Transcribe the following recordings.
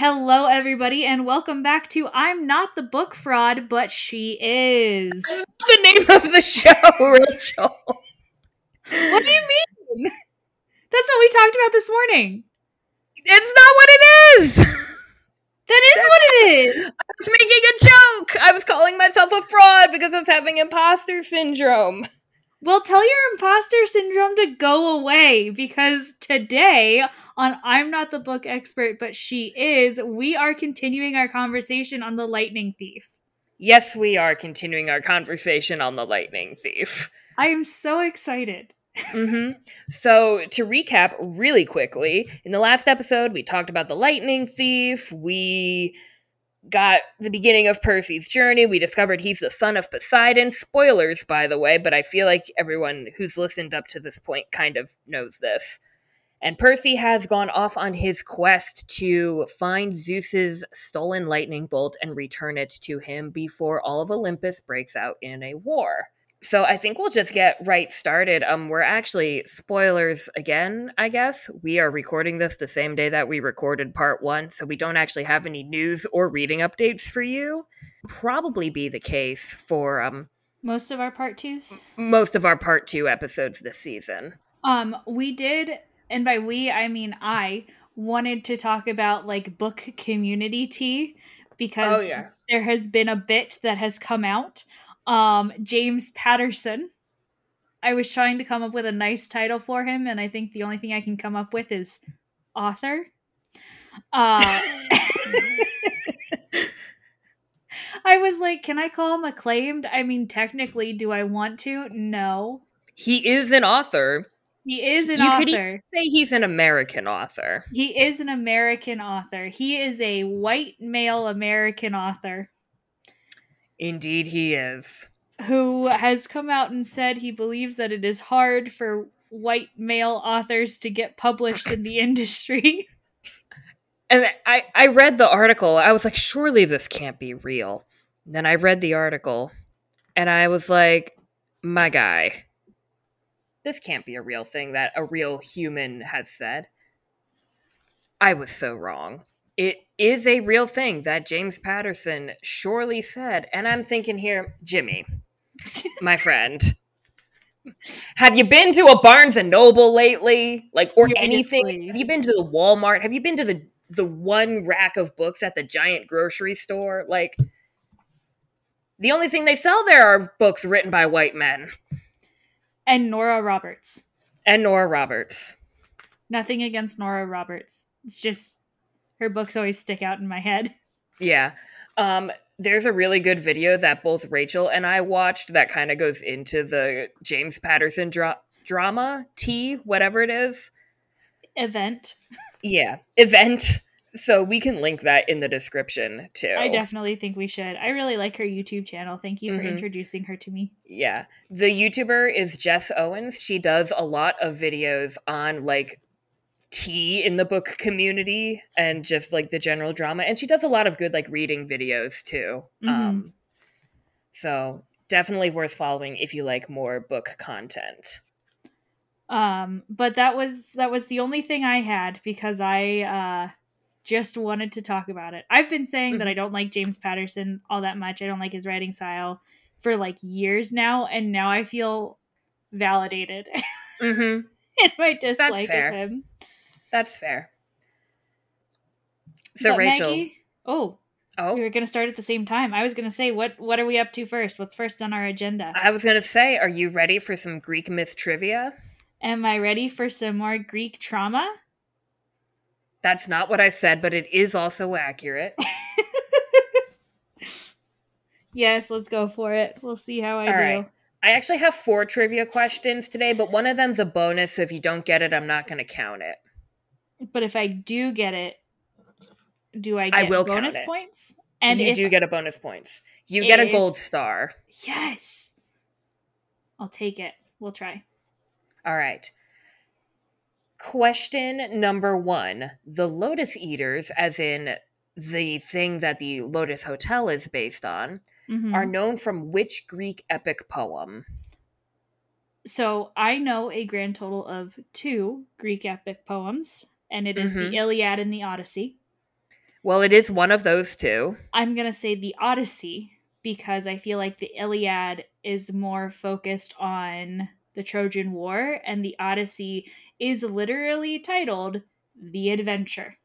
Hello, everybody, and welcome back to I'm Not the Book Fraud, but She Is. the name of the show, Rachel. What do you mean? That's what we talked about this morning. It's not what it is. That is what it is. I was making a joke. I was calling myself a fraud because I was having imposter syndrome. Well, tell your imposter syndrome to go away because today on I'm Not the Book Expert, but She Is, we are continuing our conversation on The Lightning Thief. Yes, we are continuing our conversation on the Lightning Thief. I am so excited. hmm So, to recap really quickly, in the last episode, we talked about the Lightning Thief. We got the beginning of Percy's journey. We discovered he's the son of Poseidon. Spoilers, by the way, but I feel like everyone who's listened up to this point kind of knows this. And Percy has gone off on his quest to find Zeus's stolen lightning bolt and return it to him before all of Olympus breaks out in a war. So I think we'll just get right started. Um we're actually spoilers again, I guess. We are recording this the same day that we recorded part 1, so we don't actually have any news or reading updates for you. Probably be the case for um Most of our part twos. most of our part 2 episodes this season. Um, we did, and by we I mean I wanted to talk about like book community tea because Oh, yeah. there has been a bit that has come out. Um, James Patterson. I was trying to come up with a nice title for him, and I think the only thing I can come up with is author. Uh, I was like, can I call him acclaimed? I mean, technically, do I want to? No. He is an author. He is an You could author. Say he's an American author. He is an American author. He is a white male American author Indeed, he is. who has come out and said he believes that it is hard for white male authors to get published in the industry. And I, I read the article. I was like, surely this can't be real. Then I read the article and I was like, my guy, this can't be a real thing that a real human has said. I was so wrong. It is a real thing that James Patterson surely said. And I'm thinking here, Jimmy, my friend, have you been to a Barnes and Noble lately? Like, or anything? Have you been to the Walmart? Have you been to the the one rack of books at the giant grocery store? Like, the only thing they sell there are books written by white men and Nora Roberts. and Nora Roberts. Nothing against Nora Roberts. It's just her books always stick out in my head. Yeah. Um, there's a really good video that both Rachel and I watched that kind of goes into the James Patterson dra- drama, T, whatever it is. Event. Yeah, event. So we can link that in the description too. I definitely think we should. I really like her YouTube channel. Thank you for Mhm. introducing her to me. Yeah. The YouTuber is Jess Owens. She does a lot of videos on like tea in the book community and just like the general drama. And she does a lot of good like reading videos too. Mhm. Um so definitely worth following if you like more book content. Um, but that was that was the only thing I had because I uh just wanted to talk about it. I've been saying that Mhm. I don't like James Patterson all that much. I don't like his writing style for like years now, and now I feel validated Mhm. in my dislike of him. That's fair. So But Rachel, Maggie- oh, oh, we were gonna start at the same time. I was gonna say what what are we up to first? What's first on our agenda? I was going to say, are you ready for some Greek myth trivia? Am I ready for some more Greek trauma? That's not what I said, but it is also accurate. Yes, let's go for it. We'll see how I All do. right. I actually have four trivia questions today, but one of them's a bonus. So if you don't get it, I'm not going to count it. But if I do get it, do I I get will count bonus points? And you do get a bonus points. You get a gold star. yes, I'll take it. We'll try. All right. Question number one The Lotus Eaters, as in the thing that the Lotus Hotel is based on, Mhm. are known from which Greek epic poem? so I know a grand total of two Greek epic poems, and it is Mhm. the Iliad and the Odyssey. Well, it is one of those two. I'm going to say the Odyssey because I feel like the Iliad is more focused on the Trojan War, and the Odyssey is literally titled The Adventure.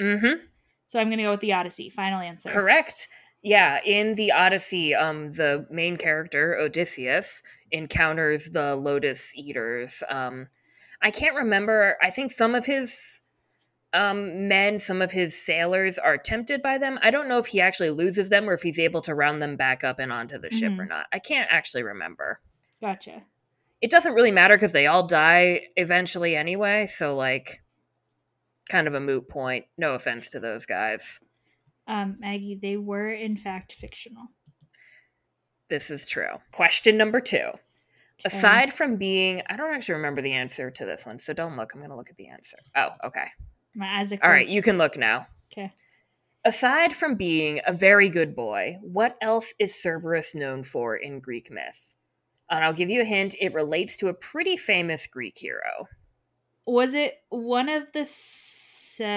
Mm-hmm. So I'm going to go with the Odyssey. Final answer. Correct. Yeah, in the Odyssey, um, the main character Odysseus encounters the Lotus Eaters. Um, I can't remember. I think some of his um, men, some of his sailors are tempted by them. I don't know if he actually loses them or if he's able to round them back up and onto the ship or Mhm. not. I can't actually remember. Gotcha. It doesn't really matter because they all die eventually anyway. So, like, kind of a moot point. No offense to those guys. Um, Maggie, they were in fact fictional. This is true. Question number two. Okay. Aside from being, I don't actually remember the answer to this one, so don't look. I'm going to look at the answer. Oh, okay. My eyes are All right, you can look now. Okay. Aside from being a very good boy, what else is Cerberus known for in Greek myth? And I'll give you a hint it relates to a pretty famous Greek hero. Was it one of the seven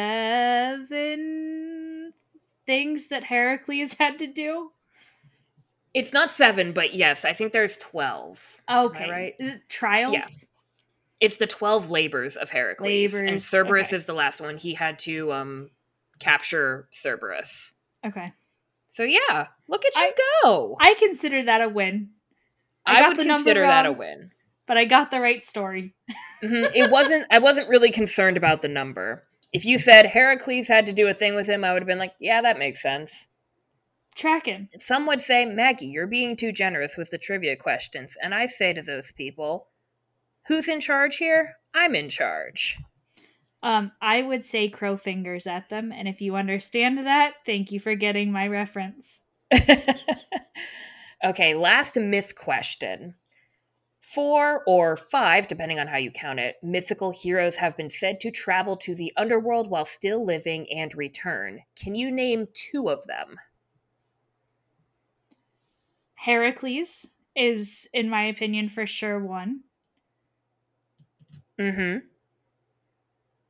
things that Heracles had to do? It's not seven, but yes, I think there's 12. Okay. right? Is it trials? Yeah. It's the 12 labors of Heracles. and Cerberus okay. is the last one. He had to um, capture Cerberus. Okay. So yeah, look at you I- go. I consider that a win, I I, got would consider that a win. but I got the right story. Mhm. It wasn't. I wasn't really concerned about the number. If you said Heracles had to do a thing with him, I would have been like, yeah, that makes sense. Tracking. Some would say, Maggie, you're being too generous with the trivia questions. And I say to those people, who's in charge here? I'm in charge. Um, I would say crow fingers at them, and if you understand that, thank you for getting my reference. okay, last myth question. Four or five, depending on how you count it, mythical heroes have been said to travel to the underworld while still living and return. Can you name two of them? Heracles is, in my opinion, for sure one. Mm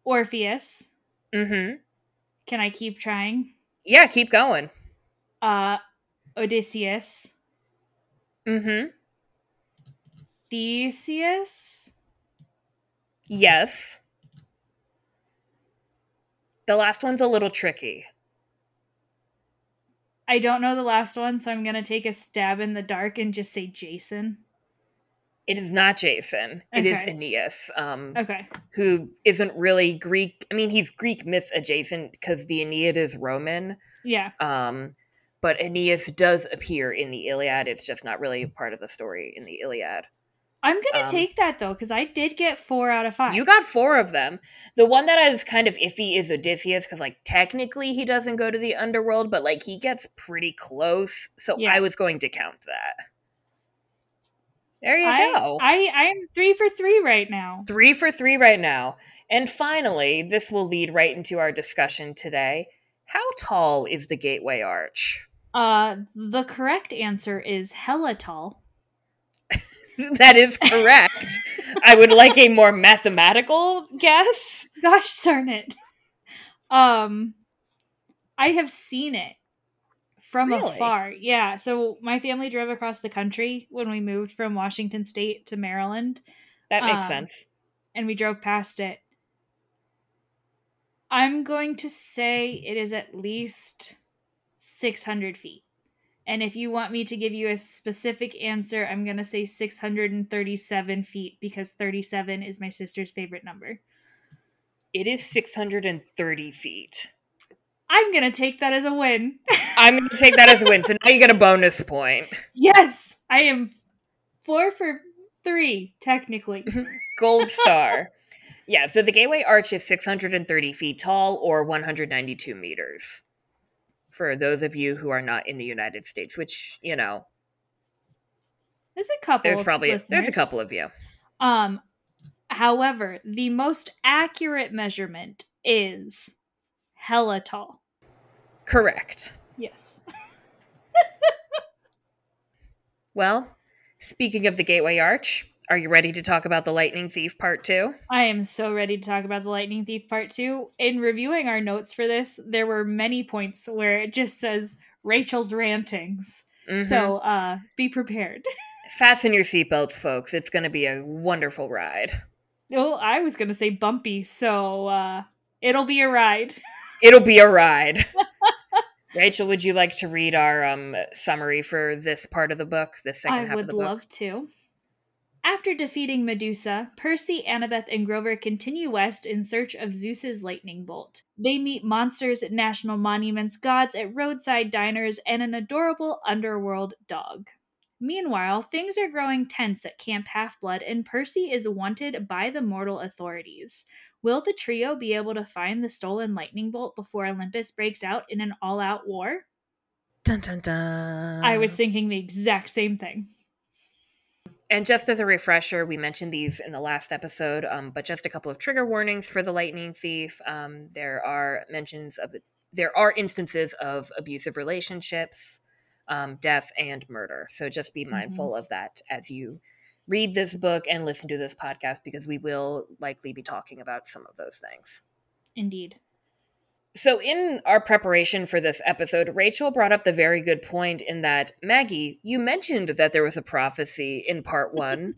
Orpheus. hmm. Mm hmm. Can I keep trying? Yeah, keep going. Uh, Odysseus. Mm hmm. Theseus. Yes. The last one's a little tricky. I don't know the last one, so I'm gonna take a stab in the dark and just say Jason. It is not Jason. It is Okay. Aeneas, um, Okay. who isn't really Greek. I mean, he's Greek myth adjacent because the Aeneid is Roman. Yeah. Um, but Aeneas does appear in the Iliad. It's just not really part of the story in the Iliad. I'm gonna Um, take that though, because I did get four out of five. You got four of them. The one that is kind of iffy is Odysseus because, like, technically he doesn't go to the underworld, but like he gets pretty close. So Yeah. I was going to count that. There you I, go. I I am three for three right now. Three for three right now. And finally, this will lead right into our discussion today. How tall is the Gateway Arch? Uh, the correct answer is hella tall. that is correct. I would like a more mathematical guess. Gosh darn it. Um, I have seen it from Really? afar. Yeah. So my family drove across the country when we moved from Washington State to Maryland, That makes Um, sense. and we drove past it. I'm going to say it is at least 600 feet. And if you want me to give you a specific answer, I'm going to say 637 feet because 37 is my sister's favorite number. It is 630 feet. I'm going to take that as a win. I'm going to take that as a win. So now you get a bonus point. yes, I am four for three, technically. Gold star. yeah, so the Gateway Arch is 630 feet tall or 192 meters. For those of you who are not in the United States, which, you know, There's a couple. there's of probably there's a couple of you. Um, however, the most accurate measurement is hella tall. Correct. Yes. Well, speaking of the Gateway Arch, Are you ready to talk about the Lightning Thief Part 2? I am so ready to talk about the Lightning Thief Part 2. In reviewing our notes for this, there were many points where it just says Rachel's rantings. Mhm. So uh be prepared. fasten your seatbelts, folks. It's going to be a wonderful ride. well, I was gonna say bumpy, so uh it'll be a ride. It'll be a ride. Rachel, would you like to read our um, summary for this part of the book, the second I half of the book? I would love to. After defeating Medusa, Percy, Annabeth, and Grover continue west in search of Zeus's lightning bolt. They meet monsters at national monuments, gods at roadside diners, and an adorable underworld dog. Meanwhile, things are growing tense at Camp Half Blood, and Percy is wanted by the mortal authorities. Will the trio be able to find the stolen lightning bolt before Olympus breaks out in an all out war? Dun, dun, dun. I was thinking the exact same thing. And just as a refresher, we mentioned these in the last episode, um, but just a couple of trigger warnings for the Lightning Thief. Um, there are mentions of there are instances of abusive relationships, um, death, and murder. So just be mindful of that as you read this book and listen to this podcast, because we will likely be talking about some of those things. Indeed. So, in our preparation for this episode, Rachel brought up the very good point in that, Maggie, you mentioned that there was a prophecy in part one.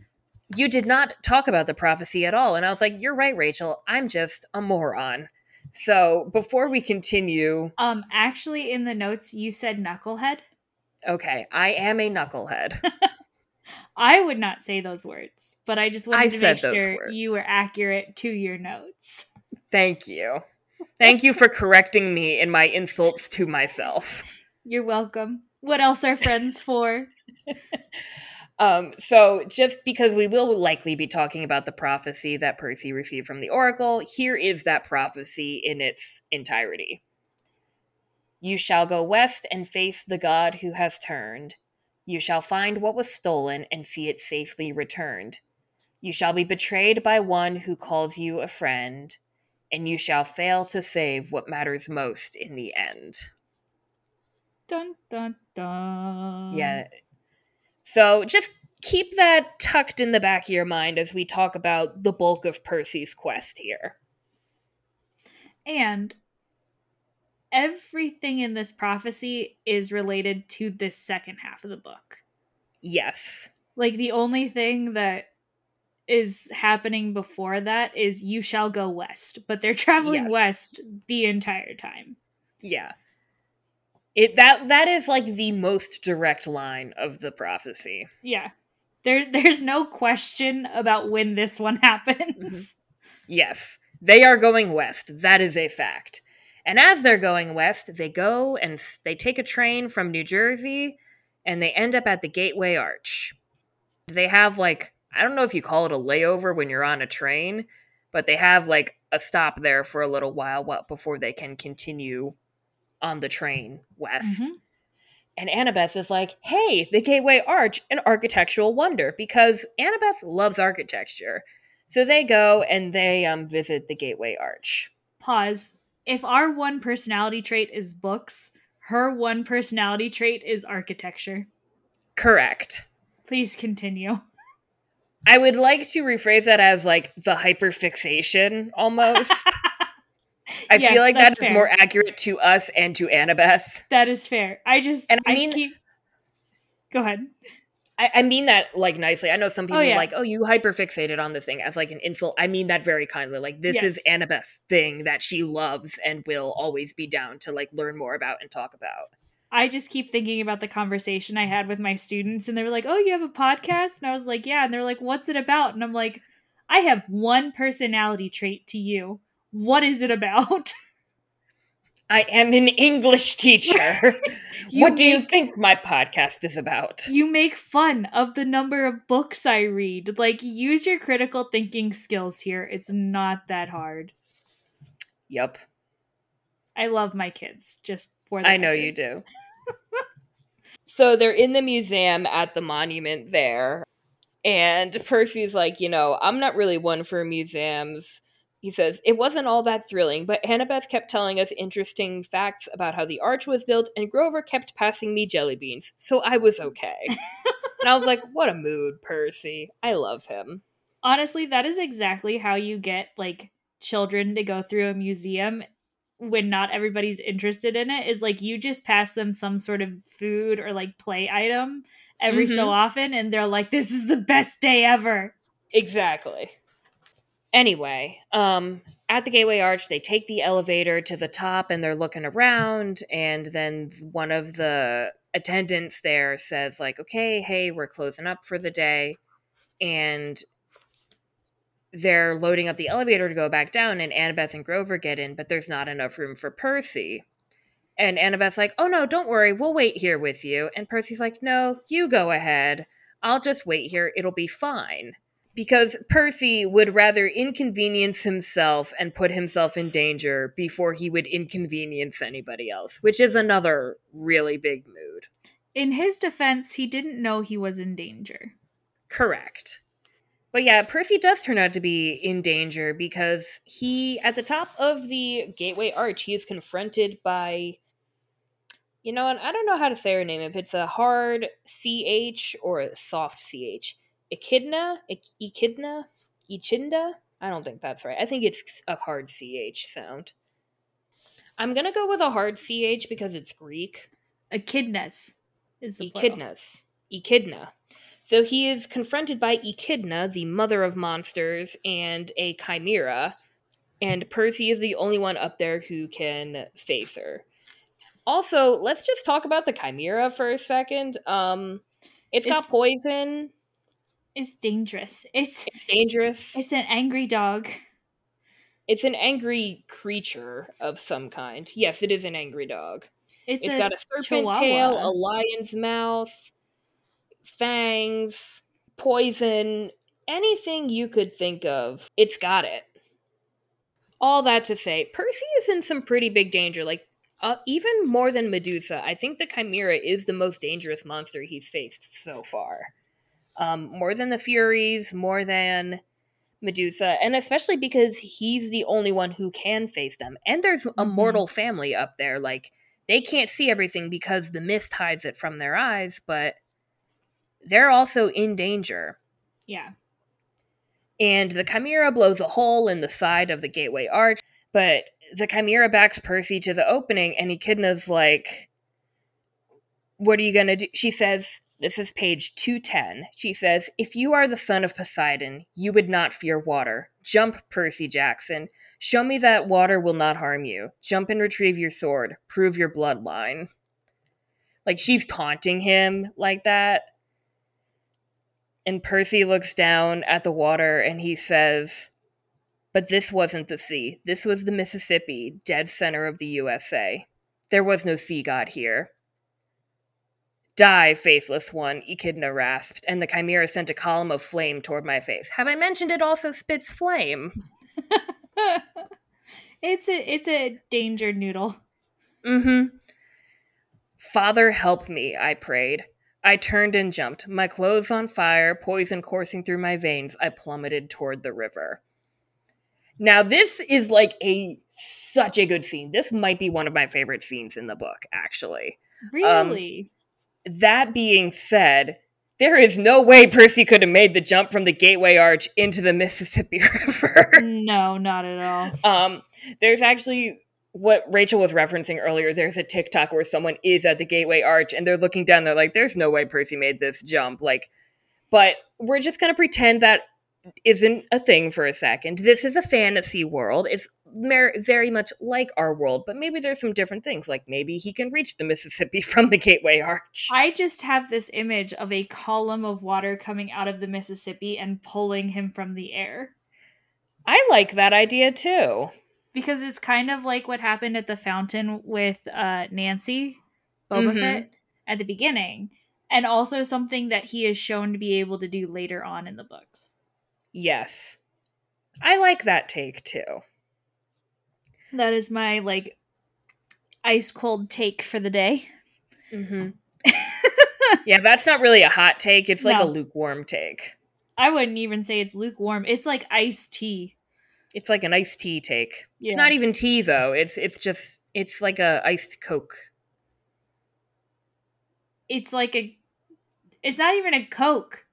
you did not talk about the prophecy at all. And I was like, you're right, Rachel. I'm just a moron. So, before we continue, Um, actually, in the notes, you said knucklehead. okay, I am a knucklehead. I would not say those words, but I just wanted I to make sure words. you were accurate to your notes. Thank you. Thank you for correcting me in my insults to myself. You're welcome. What else are friends for? Um, so just because we will likely be talking about the prophecy that Percy received from the Oracle, here is that prophecy in its entirety. You shall go west and face the god who has turned. You shall find what was stolen and see it safely returned. You shall be betrayed by one who calls you a friend, and you shall fail to save what matters most in the end. Dun dun dun. Yeah. So just keep that tucked in the back of your mind as we talk about the bulk of Percy's quest here. And everything in this prophecy is related to this second half of the book. Yes. Like the only thing that is happening before that is you shall go west, but they're traveling Yes. west the entire time. Yeah. It that that is like the most direct line of the prophecy. Yeah. There there's no question about when this one happens. Mm-hmm. Yes. They are going west. That is a fact. And as they're going west, they go and they take a train from New Jersey and they end up at the Gateway Arch. They have like I don't know if you call it a layover when you're on a train, but they have like a stop there for a little while wh- before they can continue on the train west. Mhm. And Annabeth is like, hey, the Gateway Arch, an architectural wonder, because Annabeth loves architecture. So they go and they um, visit the Gateway Arch. Pause. If our one personality trait is books, her one personality trait is architecture. Correct. Please continue. I would like to rephrase that as like the hyperfixation almost. I Yes, feel like that's fair. more accurate to us and to Annabeth. That is fair. I just And I I, mean- keep Go ahead. I, I mean that like nicely. I know some people oh, yeah. are like, oh, you hyperfixated on this thing as like an insult. I mean that very kindly. Like this is Annabeth's thing that she loves and will always be down to like learn more about and talk about. I just keep thinking about the conversation I had with my students, and they were like, "Oh, you have a podcast?" And I was like, "Yeah." And they're like, "What's it about?" And I'm like, "I have one personality trait to you. What is it about?" I am an English teacher. What do you think my podcast is about? you make fun of the number of books I read. Like, use your critical thinking skills here. It's not that hard. Yep. I love my kids. Just for the I know record. you do. So they're in the museum at the monument there. And Percy's like, you know, I'm not really one for museums. He says, it wasn't all that thrilling, but Annabeth kept telling us interesting facts about how the arch was built, and Grover kept passing me jelly beans, so I was okay. And I was like, what a mood, Percy. I love him. Honestly, that is exactly how you get like children to go through a museum when not everybody's interested in it is like you just pass them some sort of food or like play item every so Mhm. often and they're like this is the best day ever. Exactly. Anyway, um, at the Gateway Arch, they take the elevator to the top and they're looking around, and then one of the attendants there says, like, okay, hey, we're closing up for the day. And they're loading up the elevator to go back down, and Annabeth and Grover get in, but there's not enough room for Percy. And Annabeth's like, oh no, don't worry, we'll wait here with you. And Percy's like, no, you go ahead. I'll just wait here, it'll be fine because Percy would rather inconvenience himself and put himself in danger before he would inconvenience anybody else, which is another really big mood. In his defense, he didn't know he was in danger. Correct. But yeah, Percy does turn out to be in danger because he, at the top of the Gateway Arch, he is confronted by. You know, and I don't know how to say her name, if it's a hard CH or a soft CH. Echidna? Echidna? Echinda? I don't think that's right. I think it's a hard CH sound. I'm gonna go with a hard CH because it's Greek. Echidnas is the plural. Echidnas. Echidna. So he is confronted by Echidna, the mother of monsters, and a chimera. And Percy is the only one up there who can face her. Also, let's just talk about the chimera for a second. Um, it's got poison. It's dangerous. It's It's dangerous. it's an angry dog. It's an angry creature of some kind. Yes, it is an angry dog. It's, it's got a serpent chihuahua. tail, a lion's mouth, fangs, poison, anything you could think of. It's got it. All that to say, Percy is in some pretty big danger. Like, uh, even more than Medusa, I think the Chimera is the most dangerous monster he's faced so far. Um, more than the Furies, more than Medusa, and especially because he's the only one who can face them. And there's a Mhm. mortal family up there. Like, they can't see everything because the mist hides it from their eyes, but they're also in danger. yeah. And the Chimera blows a hole in the side of the Gateway Arch, but the Chimera backs Percy to the opening, and Echidna's like, What are you gonna do? She says, This is page 210. She says, If you are the son of Poseidon, you would not fear water. Jump, Percy Jackson. Show me that water will not harm you. Jump and retrieve your sword. Prove your bloodline. Like, she's taunting him like that. And Percy looks down at the water and he says, But this wasn't the sea. This was the Mississippi, dead center of the USA. There was no sea god here. Die, faithless one, Echidna rasped, and the chimera sent a column of flame toward my face. Have I mentioned it also spits flame? it's a it's a danger noodle. Mm hmm. Father, help me, I prayed. I turned and jumped, my clothes on fire, poison coursing through my veins. I plummeted toward the river. Now, this is like a such a good scene. This might be one of my favorite scenes in the book, actually. Really? That being said, there is no way Percy could have made the jump from the Gateway Arch into the Mississippi River. no, not at all. Um, there's actually what Rachel was referencing earlier. There's a TikTok where someone is at the Gateway Arch and they're looking down. They're like, "There's no way Percy made this jump." Like, but we're just gonna pretend that isn't a thing for a second. This is a fantasy world. It's mer- very much like our world, but maybe there's some different things. Like maybe he can reach the Mississippi from the Gateway Arch. I just have this image of a column of water coming out of the Mississippi and pulling him from the air. I like that idea too. Because it's kind of like what happened at the fountain with uh, Nancy, Bobo Mhm. fit, at the beginning. And also something that he is shown to be able to do later on in the books. Yes. I like that take too. That is my like ice cold take for the day. Mm-hmm. yeah, that's not really a hot take. It's like No. a lukewarm take. I wouldn't even say it's lukewarm. It's like iced tea. It's like an iced tea take. Yeah. It's not even tea though. It's it's just it's like a iced coke. It's like a It's not even a Coke.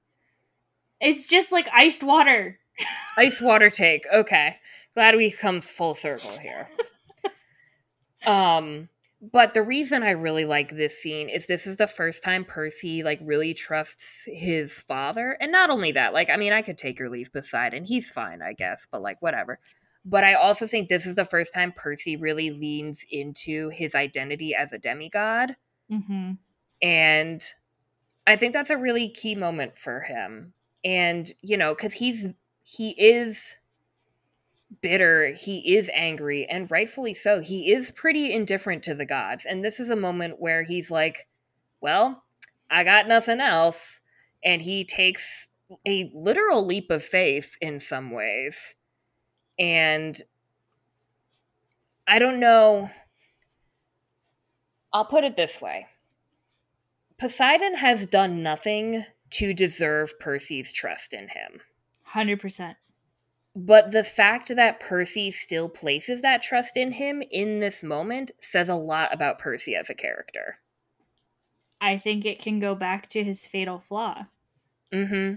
It's just like iced water. Ice water take. Okay. Glad we come full circle here. um but the reason I really like this scene is this is the first time Percy like really trusts his father. And not only that, like I mean I could take or leave Poseidon. He's fine, I guess, but like whatever. But I also think this is the first time Percy really leans into his identity as a demigod. Mm-hmm. And I think that's a really key moment for him. And, you know, because he's he is bitter, he is angry, and rightfully so. He is pretty indifferent to the gods. And this is a moment where he's like, Well, I got nothing else. And he takes a literal leap of faith in some ways. And I don't know. I'll put it this way Poseidon has done nothing to deserve Percy's trust in him. 100%. But the fact that Percy still places that trust in him in this moment says a lot about Percy as a character. I think it can go back to his fatal flaw. Mm-hmm.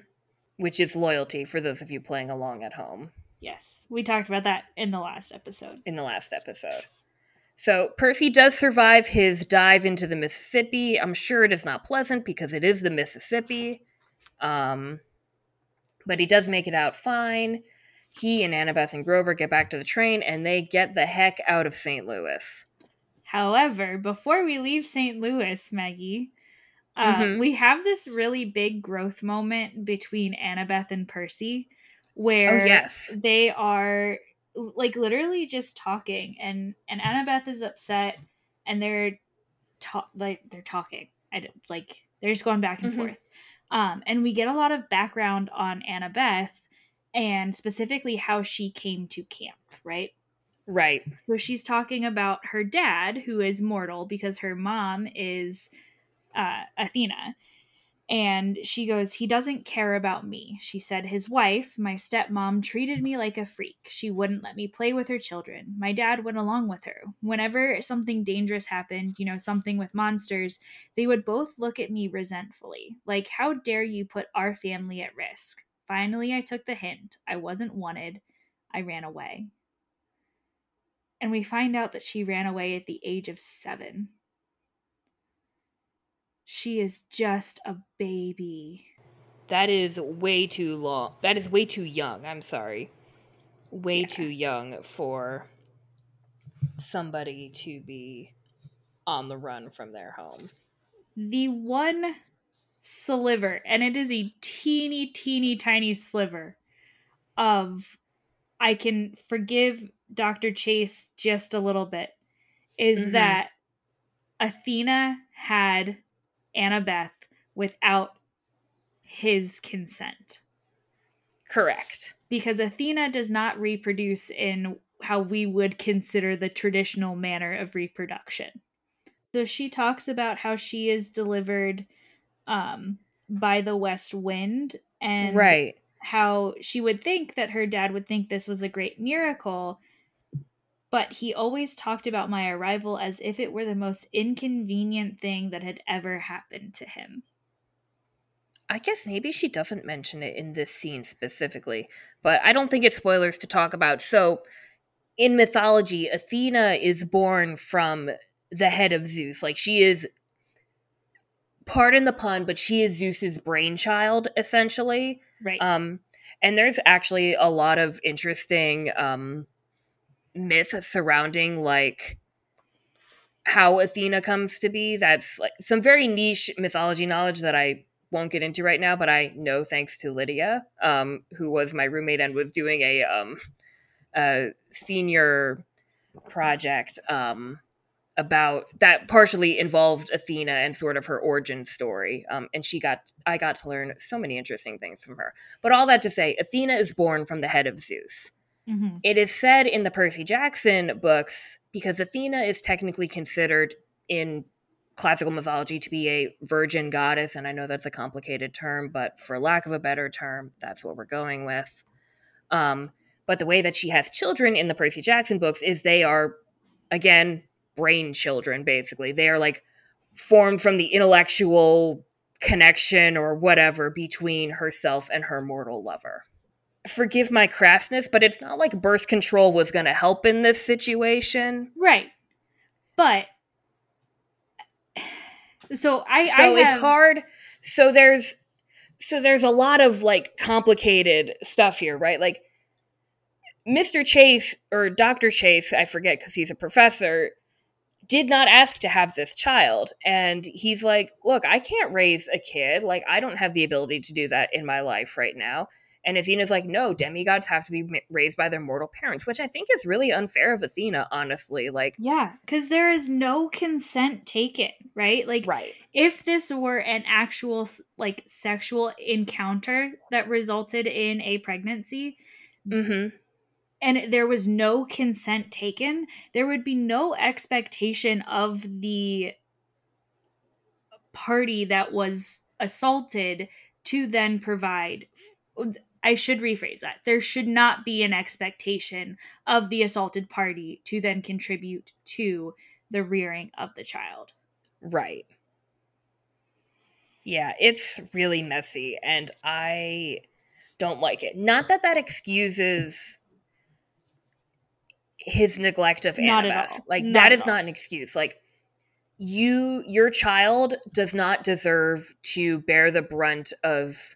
Which is loyalty for those of you playing along at home. Yes. We talked about that in the last episode. In the last episode. So Percy does survive his dive into the Mississippi. I'm sure it is not pleasant because it is the Mississippi. Um, but he does make it out fine. He and Annabeth and Grover get back to the train and they get the heck out of St. Louis. However, before we leave St. Louis, Maggie, uh, Mhm. we have this really big growth moment between Annabeth and Percy where Oh, yes. they are like literally just talking and and Annabeth is upset and they're ta- like they're talking. I don't, like they're just going back and Mhm. forth. Um, and we get a lot of background on Annabeth and specifically how she came to camp, right? Right. So she's talking about her dad, who is mortal because her mom is uh, Athena. And she goes, He doesn't care about me. She said, His wife, my stepmom, treated me like a freak. She wouldn't let me play with her children. My dad went along with her. Whenever something dangerous happened, you know, something with monsters, they would both look at me resentfully. Like, How dare you put our family at risk? Finally, I took the hint. I wasn't wanted. I ran away and we find out that she ran away at the age of seven. She is just a baby. That is way too long. That is way too young. I'm sorry. Way Yeah. too young for somebody to be on the run from their home. The one sliver, and it is a teeny, teeny, tiny sliver of I can forgive Dr. Chase just a little bit, is Mhm. that Athena had Annabeth without his consent. Correct. because Athena does not reproduce in how we would consider the traditional manner of reproduction. So she talks about how she is delivered um, by the west wind and right. how she would think that her dad would think this was a great miracle, but he always talked about my arrival as if it were the most inconvenient thing that had ever happened to him. I guess maybe she doesn't mention it in this scene specifically, but I don't think it's spoilers to talk about. So, in mythology, Athena is born from the head of Zeus. Like, she is, pardon the pun, but she is Zeus's brainchild, essentially. Right. Um, and there's actually a lot of interesting um, myth surrounding, like, how Athena comes to be. That's like some very niche mythology knowledge that I won't get into right now, but I know thanks to Lydia, um, who was my roommate and was doing a um, a senior project um, about that partially involved Athena and sort of her origin story. Um, and she got I got to learn so many interesting things from her. But all that to say, Athena is born from the head of Zeus. Mhm. It is said in the Percy Jackson books because Athena is technically considered in classical mythology to be a virgin goddess, and I know that's a complicated term, but for lack of a better term, that's what we're going with. Um, but the way that she has children in the Percy Jackson books is they are, again, brain children, basically. They are like formed from the intellectual connection or whatever between herself and her mortal lover. Forgive my crassness, but it's not like birth control was going to help in this situation. Right. But so I so I it's hard. So there's so there's a lot of like complicated stuff here, right? Like Mr. Chase or Dr. Chase, I forget because he's a professor, did not ask to have this child. And he's like, Look, I can't raise a kid. Like, I don't have the ability to do that in my life right now. And Athena's like, No, demigods have to be raised by their mortal parents, which I think is really unfair of Athena, honestly. Like, Yeah, because there is no consent taken, right? Like, right. if this were an actual like sexual encounter that resulted in a pregnancy Mm and there was no consent taken, there would be no expectation of the party that was assaulted to then provide. I should rephrase that. There should not be an expectation of the assaulted party to then contribute to the rearing of the child. Right. Yeah, it's really messy and I don't like it. Not that that excuses his neglect of Annabeth. Like Not that at is all. not an excuse. Like you your child does not deserve to bear the brunt of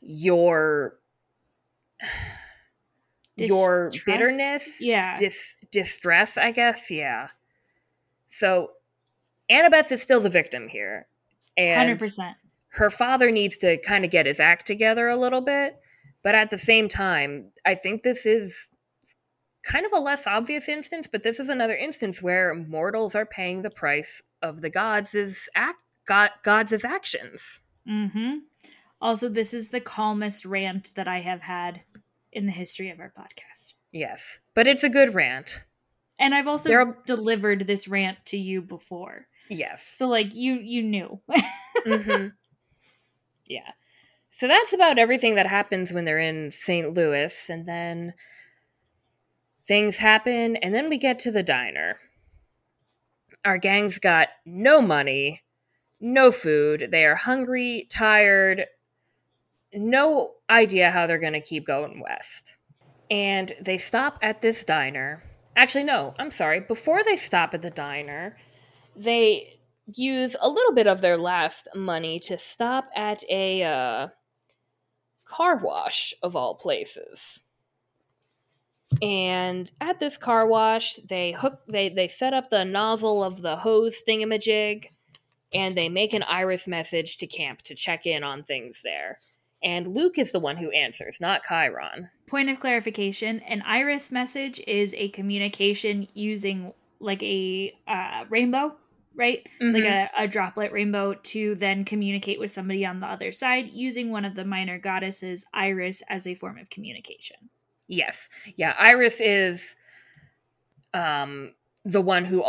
your your bitterness, Yeah. dis- distress, I guess. Yeah. So Annabeth is still the victim here. And 100%. her father needs to kind of get his act together a little bit. But at the same time, I think this is kind of a less obvious instance, but this is another instance where mortals are paying the price of the gods' act god, gods' actions. hmm Also, this is the calmest rant that I have had in the history of our podcast. Yes. But it's a good rant. And I've also are- delivered this rant to you before. Yes. So like you you knew. hmm Yeah. So that's about everything that happens when they're in St. Louis. And then things happen. And then we get to the diner. Our gang's got no money, no food. They are hungry, tired, no idea how they're going to keep going west. And they stop at this diner. Actually, no, I'm sorry. Before they stop at the diner, they use a little bit of their last money to stop at a uh, car wash of all places. And at this car wash, they hook they they set up the nozzle of the hose thingamajig, and they make an iris message to camp to check in on things there. And Luke is the one who answers, not Chiron. Point of clarification: an iris message is a communication using like a uh, rainbow, right? Like Mhm. a, a droplet rainbow to then communicate with somebody on the other side using one of the minor goddesses, Iris, as a form of communication. Yes. Yeah, Iris is um the one who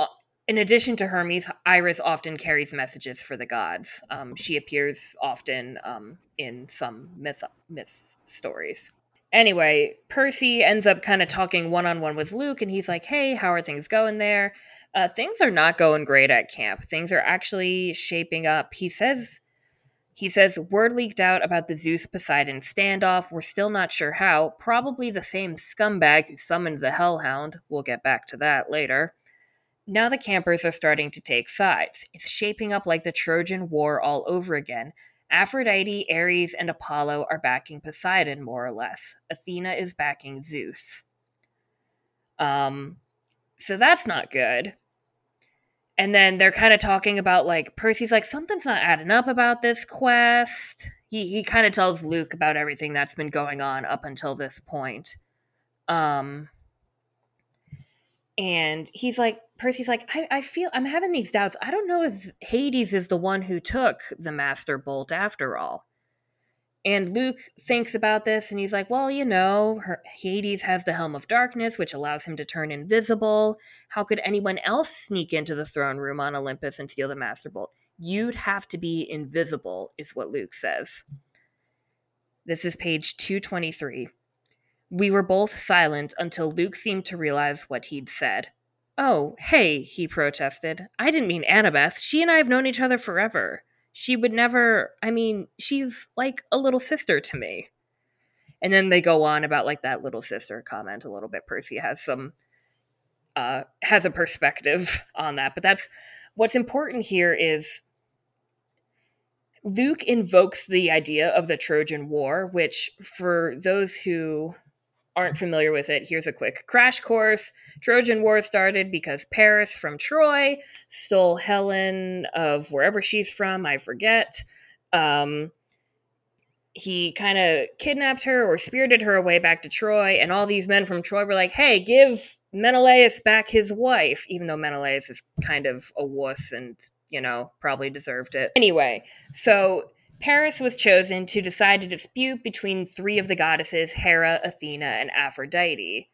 in addition to Hermes, Iris often carries messages for the gods. Um, she appears often um, in some myth myth stories. Anyway, Percy ends up kind of talking one on one with Luke, and he's like, "Hey, how are things going there? Uh, things are not going great at camp. Things are actually shaping up." He says he says, word leaked out about the Zeus Poseidon standoff. We're still not sure how. Probably the same scumbag who summoned the Hellhound. We'll get back to that later. Now the campers are starting to take sides. It's shaping up like the Trojan War all over again. Aphrodite, Ares, and Apollo are backing Poseidon, more or less. Athena is backing Zeus. Um, so that's not good. And then they're kind of talking about like Percy's like something's not adding up about this quest. He he kind of tells Luke about everything that's been going on up until this point. Um and he's like Percy's like I, I feel I'm having these doubts. I don't know if Hades is the one who took the master bolt after all. And Luke thinks about this and he's like, well, you know, her, Hades has the Helm of Darkness, which allows him to turn invisible. How could anyone else sneak into the throne room on Olympus and steal the Master Bolt? You'd have to be invisible, is what Luke says. This is page 223. We were both silent until Luke seemed to realize what he'd said. Oh, hey, he protested. I didn't mean Annabeth. She and I have known each other forever. She would never, I mean, she's like a little sister to me. And then they go on about like that little sister comment a little bit. Percy has some, uh, has a perspective on that. But that's what's important here is Luke invokes the idea of the Trojan War, which for those who aren't familiar with it, here's a quick crash course. Trojan War started because Paris from Troy stole Helen of wherever she's from, I forget. Um, he kind of kidnapped her or spirited her away back to Troy, and all these men from Troy were like, hey, give Menelaus back his wife, even though Menelaus is kind of a wuss and, you know, probably deserved it. Anyway, so Paris was chosen to decide a dispute between three of the goddesses, Hera, Athena, and Aphrodite.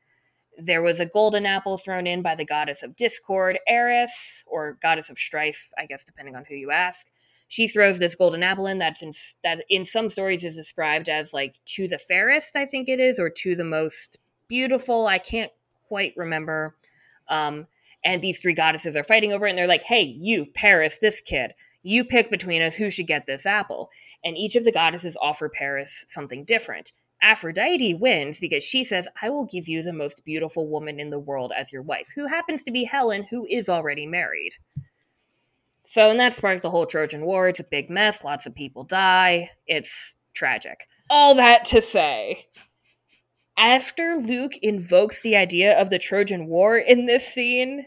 There was a golden apple thrown in by the goddess of discord, Eris, or goddess of strife, I guess, depending on who you ask. She throws this golden apple in that's in, that in some stories is described as like to the fairest, I think it is, or to the most beautiful. I can't quite remember. Um, and these three goddesses are fighting over it, and they're like, "Hey, you, Paris, this kid, you pick between us who should get this apple. And each of the goddesses offer Paris something different. Aphrodite wins because she says, I will give you the most beautiful woman in the world as your wife, who happens to be Helen, who is already married. So, and that sparks the whole Trojan War. It's a big mess. Lots of people die. It's tragic. All that to say, after Luke invokes the idea of the Trojan War in this scene,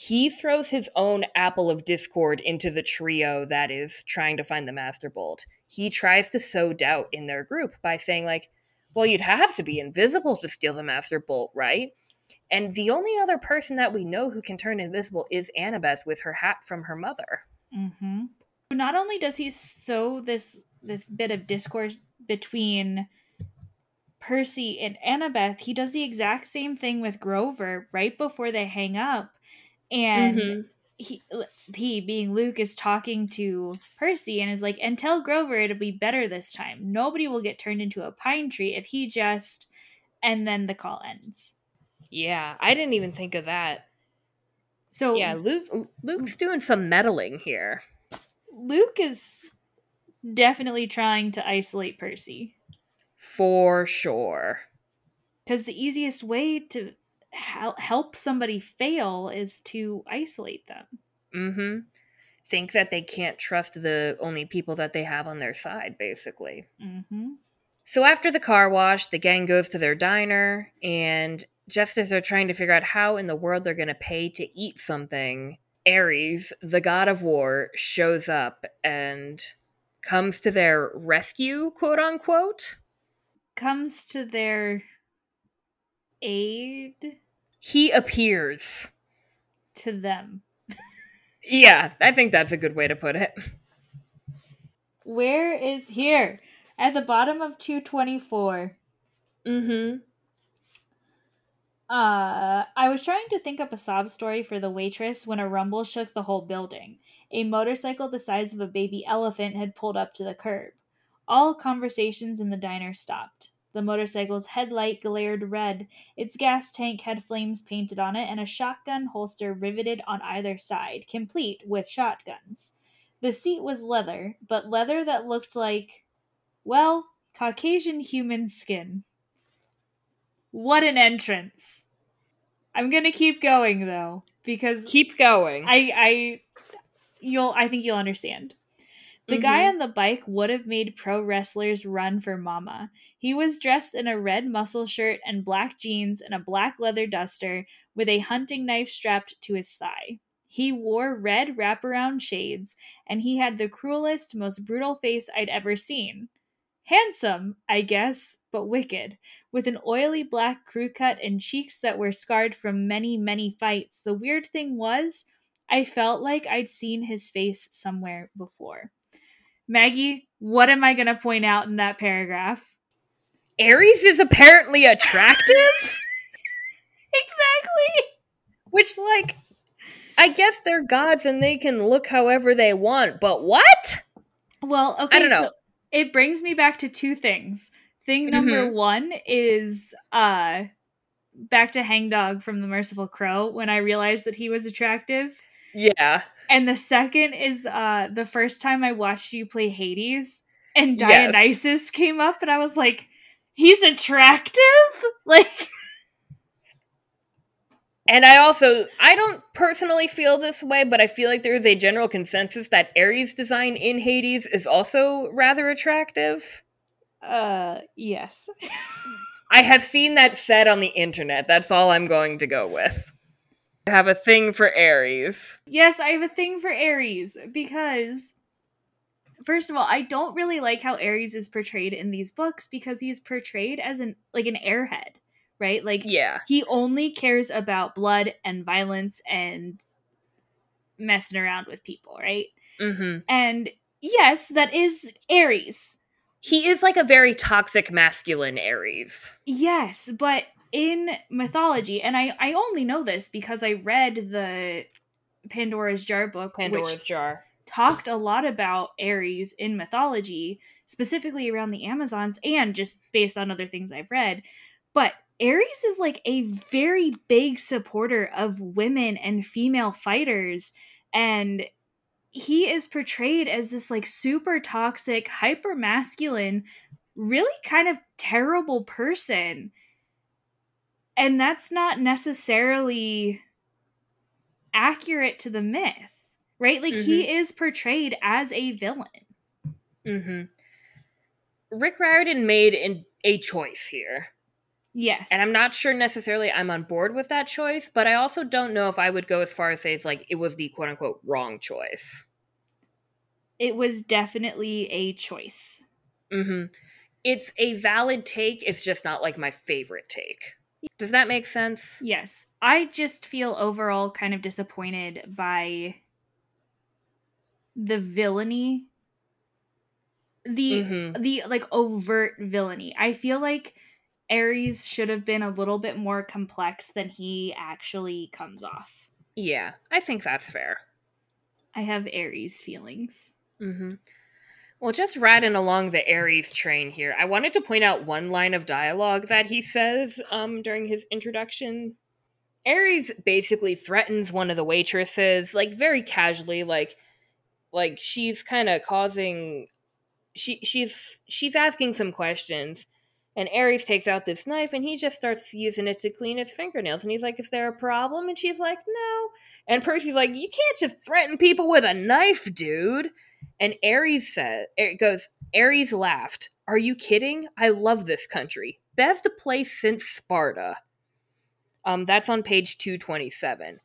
he throws his own apple of discord into the trio that is trying to find the master bolt. He tries to sow doubt in their group by saying like well you'd have to be invisible to steal the master bolt right? And the only other person that we know who can turn invisible is annabeth with her hat from her mother. Mm-hmm. not only does he sow this this bit of discord between percy and annabeth he does the exact same thing with grover right before they hang up and mm-hmm. he he being Luke is talking to Percy and is like, and tell Grover it'll be better this time. Nobody will get turned into a pine tree if he just and then the call ends. Yeah, I didn't even think of that. So yeah, Luke Luke's doing some meddling here. Luke is definitely trying to isolate Percy. For sure. Because the easiest way to help somebody fail is to isolate them. Mm-hmm. Think that they can't trust the only people that they have on their side, basically. Mm-hmm. So after the car wash, the gang goes to their diner, and just as they're trying to figure out how in the world they're going to pay to eat something, Ares, the god of war, shows up and comes to their rescue, quote unquote. Comes to their aid? He appears to them. yeah, I think that's a good way to put it. Where is here? At the bottom of 224. Mm-hmm. Uh, I was trying to think up a sob story for the waitress when a rumble shook the whole building. A motorcycle the size of a baby elephant had pulled up to the curb. All conversations in the diner stopped. The motorcycle's headlight glared red, its gas tank had flames painted on it, and a shotgun holster riveted on either side, complete with shotguns. The seat was leather, but leather that looked like, well, Caucasian human skin. What an entrance! I'm gonna keep going though, because keep going. I I you'll I think you'll understand. The mm-hmm. guy on the bike would have made pro wrestlers run for mama. He was dressed in a red muscle shirt and black jeans and a black leather duster with a hunting knife strapped to his thigh. He wore red wraparound shades, and he had the cruelest, most brutal face I'd ever seen. Handsome, I guess, but wicked, with an oily black crew cut and cheeks that were scarred from many, many fights. The weird thing was, I felt like I'd seen his face somewhere before. Maggie, what am I going to point out in that paragraph? Ares is apparently attractive? exactly. Which, like, I guess they're gods and they can look however they want, but what? Well, okay, I don't know. So it brings me back to two things. Thing number mm-hmm. one is uh back to Hangdog from the Merciful Crow when I realized that he was attractive. Yeah. And the second is uh the first time I watched you play Hades and Yes. Dionysus came up and I was like, he's attractive? Like And I also I don't personally feel this way, but I feel like there is a general consensus that Ares' design in Hades is also rather attractive. uh yes. I have seen that said on the internet. That's all I'm going to go with. I have a thing for Ares. Yes, I have a thing for Ares because first of all, I don't really like how Ares is portrayed in these books because he's portrayed as an like an airhead, right? Like Yeah. he only cares about blood and violence and messing around with people, right? hmm And yes, that is Ares. He is like a very toxic masculine Ares. Yes, but in mythology, and I I only know this because I read the Pandora's Jar book, Pandora's which jar. Talked a lot about Ares in mythology, specifically around the Amazons and just based on other things I've read. But Ares is like a very big supporter of women and female fighters and he is portrayed as this like super toxic, hyper masculine, really kind of terrible person. And that's not necessarily accurate to the myth, right? Like he is portrayed as a villain. Mm-hmm. Rick Riordan made in a choice here. Yes. And I'm not sure necessarily I'm on board with that choice, but I also don't know if I would go as far as say it's like it was the quote unquote wrong choice. it was definitely a choice. Mm-hmm. It's a valid take, it's just not like my favorite take. Does that make sense? Yes. I just feel overall kind of disappointed by the villainy. The Mhm. the like overt villainy. I feel like Ares should have been a little bit more complex than he actually comes off. Yeah, I think that's fair. I have Ares feelings. Mm-hmm. Well, just riding along the Ares train here, I wanted to point out one line of dialogue that he says um, during his introduction. Ares basically threatens one of the waitresses, like very casually, like like she's kind of causing. She she's she's asking some questions, and Ares takes out this knife and he just starts using it to clean his fingernails. And he's like, "Is there a problem?" And she's like, "No." And Percy's like, "You can't just threaten people with a knife, dude." And Ares said, it goes, Ares laughed. Are you kidding? I love this country. Best place since Sparta. Um, that's on page 227.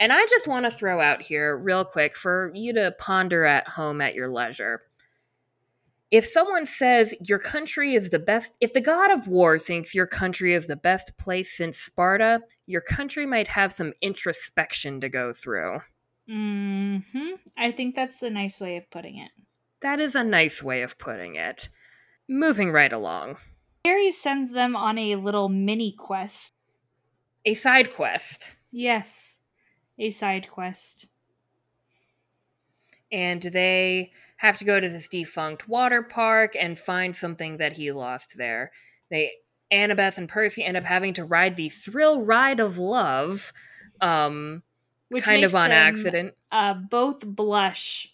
And I just want to throw out here, real quick, for you to ponder at home at your leisure. If someone says your country is the best, if the god of war thinks your country is the best place since Sparta, your country might have some introspection to go through. hmm I think that's a nice way of putting it. That is a nice way of putting it. Moving right along. Ares sends them on a little mini quest. A side quest. Yes, a side quest. And they have to go to this defunct water park and find something that he lost there. They Annabeth and Percy end up having to ride the thrill ride of love. Um Which kind of on them, accident. Uh, both blush.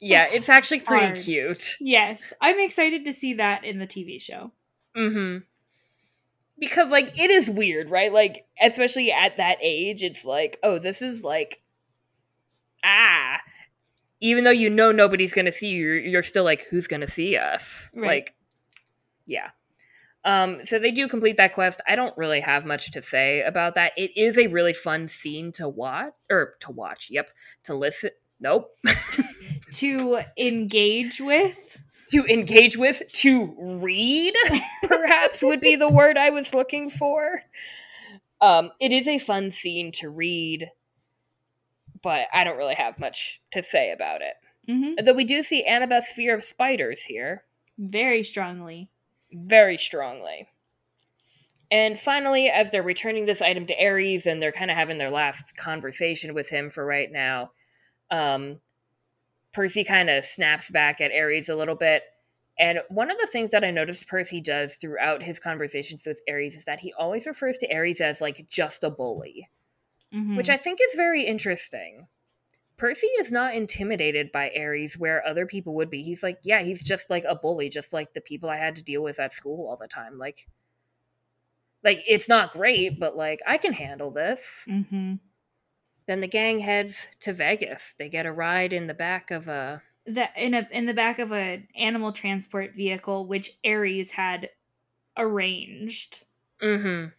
Yeah, it's actually pretty Hard. cute. Yes, I'm excited to see that in the TV show. Mm-hmm. Because like it is weird, right? Like, especially at that age, it's like, oh, this is like ah. Even though you know nobody's gonna see you, you're, you're still like, who's gonna see us? Right. Like, yeah. Um, so they do complete that quest. I don't really have much to say about that. It is a really fun scene to watch or to watch. Yep, to listen. Nope. To engage with. To engage with, to read, perhaps would be the word I was looking for. Um, it is a fun scene to read, but I don't really have much to say about it. Mm-hmm. Though we do see Annabeth's fear of spiders here Very strongly. very strongly. And finally, as they're returning this item to Ares and they're kind of having their last conversation with him for right now, um, Percy kind of snaps back at Ares a little bit And one of the things that I noticed Percy does throughout his conversations with Ares is that he always refers to Ares as like just a bully, Mhm. which I think is very interesting. Percy is not intimidated by Ares where other people would be. He's like, yeah, he's just like a bully, just like the people I had to deal with at school all the time. Like, like it's not great, but like I can handle this. Mhm. Then the gang heads to Vegas. They get a ride in the back of a that in a in the back of an animal transport vehicle which Ares had arranged. Mm-hmm.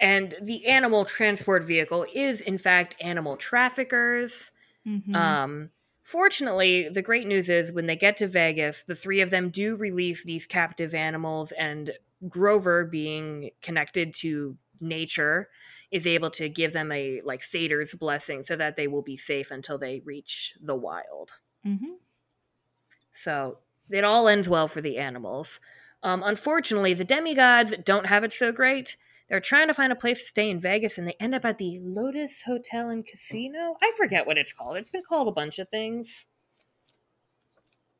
And the animal transport vehicle is, in fact, animal traffickers. Mhm. Um, fortunately, the great news is when they get to Vegas, the three of them do release these captive animals, and Grover, being connected to nature, is able to give them a like satyr's blessing so that they will be safe until they reach the wild. Mhm. So it all ends well for the animals. Um, unfortunately, the demigods don't have it so great. They're trying to find a place to stay in Vegas, and they end up at the Lotus Hotel and Casino. I forget what it's called. It's been called a bunch of things.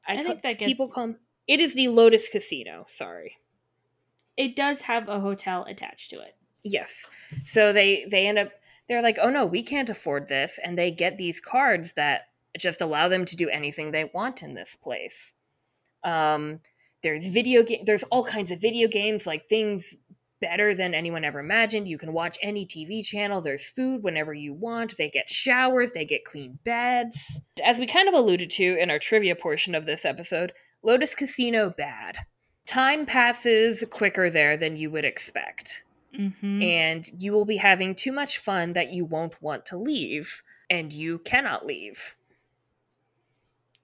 I ca- think that gets- people call. It is the Lotus Casino. Sorry. It does have a hotel attached to it. Yes. So they they end up they're like, "Oh no, we can't afford this." And they get these cards that just allow them to do anything they want in this place. Um there's video game there's all kinds of video games like things better than anyone ever imagined. You can watch any TV channel. There's food whenever you want. They get showers, they get clean beds. As we kind of alluded to in our trivia portion of this episode, Lotus Casino bad. Time passes quicker there than you would expect Mhm. and you will be having too much fun that you won't want to leave, and you cannot leave.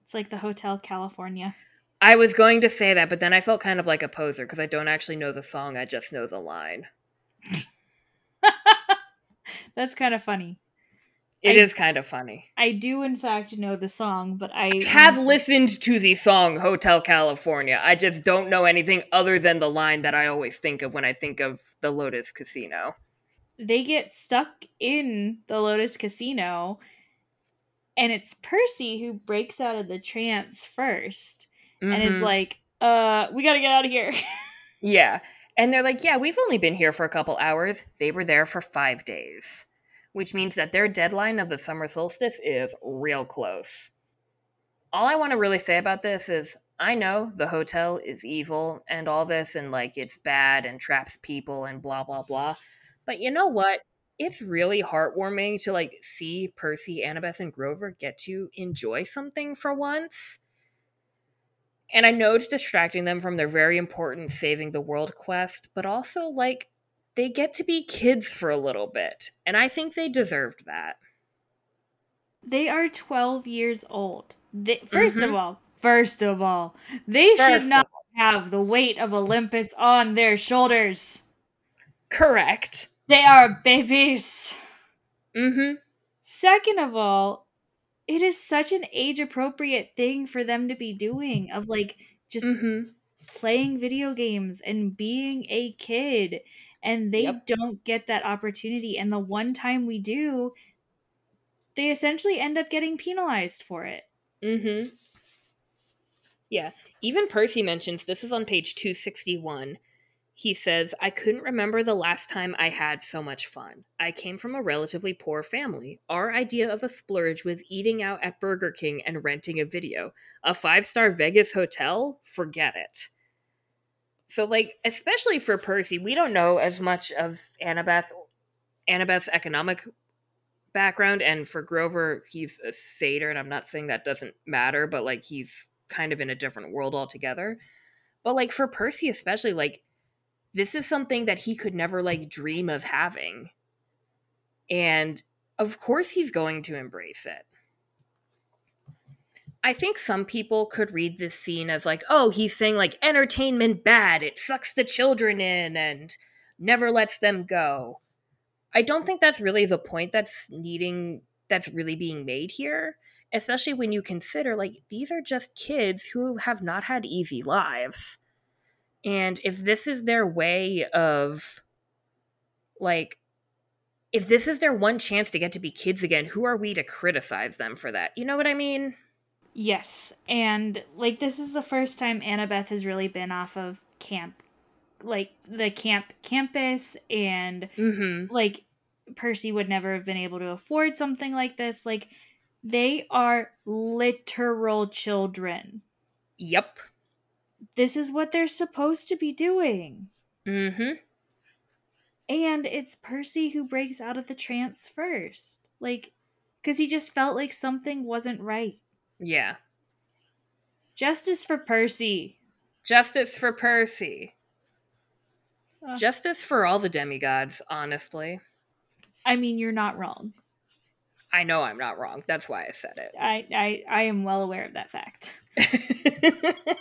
It's like the Hotel California. I was going to say that, but then I felt kind of like a poser because I don't actually know the song, I just know the line. That's kind of funny. It I- is kind of funny. I do in fact know the song, but I have listened to the song Hotel California. I just don't know anything other than the line that I always think of when I think of the Lotus Casino. they get stuck in the Lotus Casino and it's Percy who breaks out of the trance 1st and is Mhm. like, "Uh, we got to get out of here." Yeah. And they're like, yeah, we've only been here for a couple hours. They were there for five days, which means that their deadline of the summer solstice is real close. All I want to really say about this is I know the hotel is evil and all this, and like it's bad and traps people and blah, blah, blah. But you know what? It's really heartwarming to like see Percy, Annabeth, and Grover get to enjoy something for once. And I know it's distracting them from their very important saving the world quest, but also like they get to be kids for a little bit. And I think they deserved that. they are 12 years old. They, 1st of Mhm. all, first of all, they should First of not have the weight of Olympus on their shoulders. Correct. They are babies. Mm-hmm. Second of all, it is such an age appropriate thing for them to be doing of like just Mm-hmm. playing video games and being a kid and they Yep. don't get that opportunity and the one time we do they essentially end up getting penalized for it Mm-hmm. Yeah. Even Percy mentions this is on page 261. He says, I couldn't remember the last time I had so much fun. I came from a relatively poor family. Our idea of a splurge was eating out at Burger King and renting a video. A five star Vegas hotel? Forget it. So, like, especially for Percy, we don't know as much of Annabeth, Annabeth's economic background, and for Grover, he's a satyr, and I'm not saying that doesn't matter, but like he's kind of in a different world altogether. But like for Percy, especially, like this is something that he could never like dream of having. And of course, he's going to embrace it. I think some people could read this scene as like, oh, he's saying like entertainment bad, it sucks the children in and never lets them go. I don't think that's really the point that's needing that's really being made here, especially when you consider like these are just kids who have not had easy lives. And if this is their way of like if this is their one chance to get to be kids again, who are we to criticize them for that? You know what I mean? Yes, and like this is the first time Annabeth has really been off of camp, like the camp campus, and Mm-hmm. like Percy would never have been able to afford something like this. Like they are literal children. Yep. This is what they're supposed to be doing. Mm-hmm. And it's Percy who breaks out of the trance first. Like, because he just felt like something wasn't right. Yeah. Justice for Percy. Justice for Percy. Justice for all the demigods, honestly. I mean, you're not wrong. I know I'm not wrong. That's why I said it. I, I, I am well aware of that fact.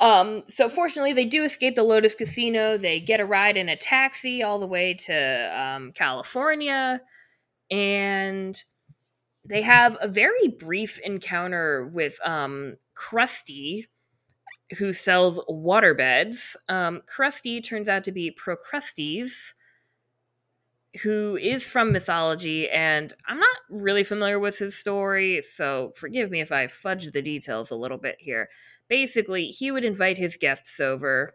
um, so fortunately, they do escape the Lotus Casino. They get a ride in a taxi all the way to um, California, and they have a very brief encounter with um, Crusty, who sells waterbeds. Um, Crusty turns out to be Procrustes, who is from mythology, and I'm not really familiar with his story, so forgive me if I fudge the details a little bit here. Basically, he would invite his guests over,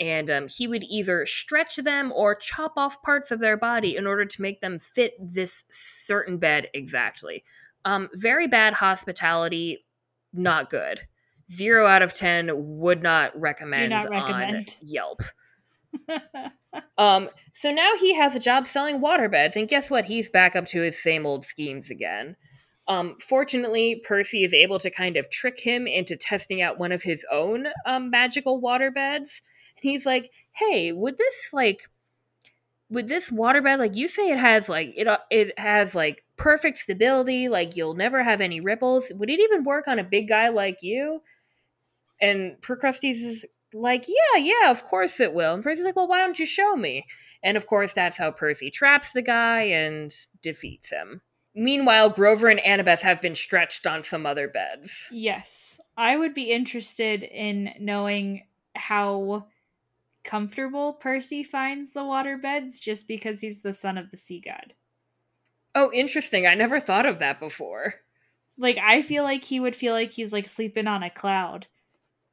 and um, he would either stretch them or chop off parts of their body in order to make them fit this certain bed exactly. Um, very bad hospitality, not good. Zero out of ten would not recommend, not on recommend. Yelp. Um, so now he has a job selling waterbeds, and guess what? He's back up to his same old schemes again. Um, fortunately, Percy is able to kind of trick him into testing out one of his own um, magical waterbeds. He's like, "Hey, would this like, would this waterbed like you say it has like it uh, it has like perfect stability, like you'll never have any ripples. Would it even work on a big guy like you?" And Procrustes is like, yeah, yeah, of course it will. And Percy's like, well, why don't you show me? And of course, that's how Percy traps the guy and defeats him. Meanwhile, Grover and Annabeth have been stretched on some other beds. yes. I would be interested in knowing how comfortable Percy finds the waterbeds just because he's the son of the sea god. Oh, interesting. I never thought of that before. Like, I feel like he would feel like he's like sleeping on a cloud.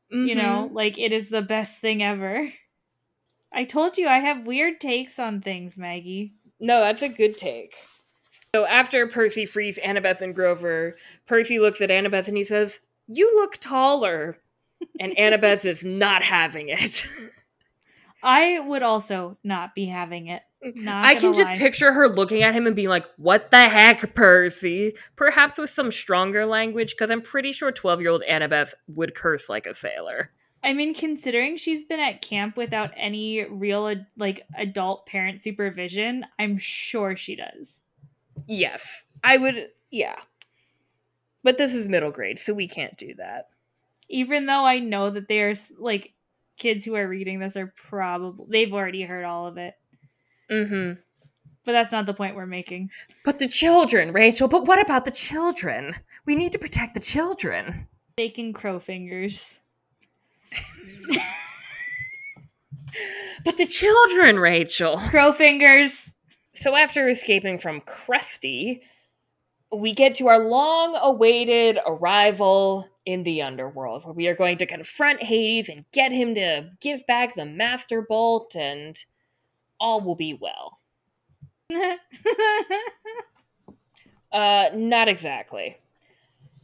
you know Mhm. like it is the best thing ever i told you i have weird takes on things maggie No, that's a good take. So after Percy frees Annabeth and Grover, Percy looks at Annabeth and he says, You look taller. And Annabeth is not having it. i would also not be having it mm-hmm. not I can just lie. picture her looking at him and being like, What the heck, Percy? Perhaps with some stronger language, because I'm pretty sure 12 year old Annabeth would curse like a sailor. i mean considering she's been at camp without any real like adult parent supervision i'm sure she does Yes, I would, yeah. But this is middle grade, so we can't do that. even though i know that there's like kids who are reading this are probably they've already heard all of it Mm hmm. but that's not the point we're making But the children, Rachel, but what about the children? We need to protect the children. bacon crow fingers But the children, Rachel. crow fingers So after escaping from Crusty, we get to our long awaited arrival in the underworld, where we are going to confront Hades and get him to give back the Master Bolt, and all will be well. Uh, not exactly.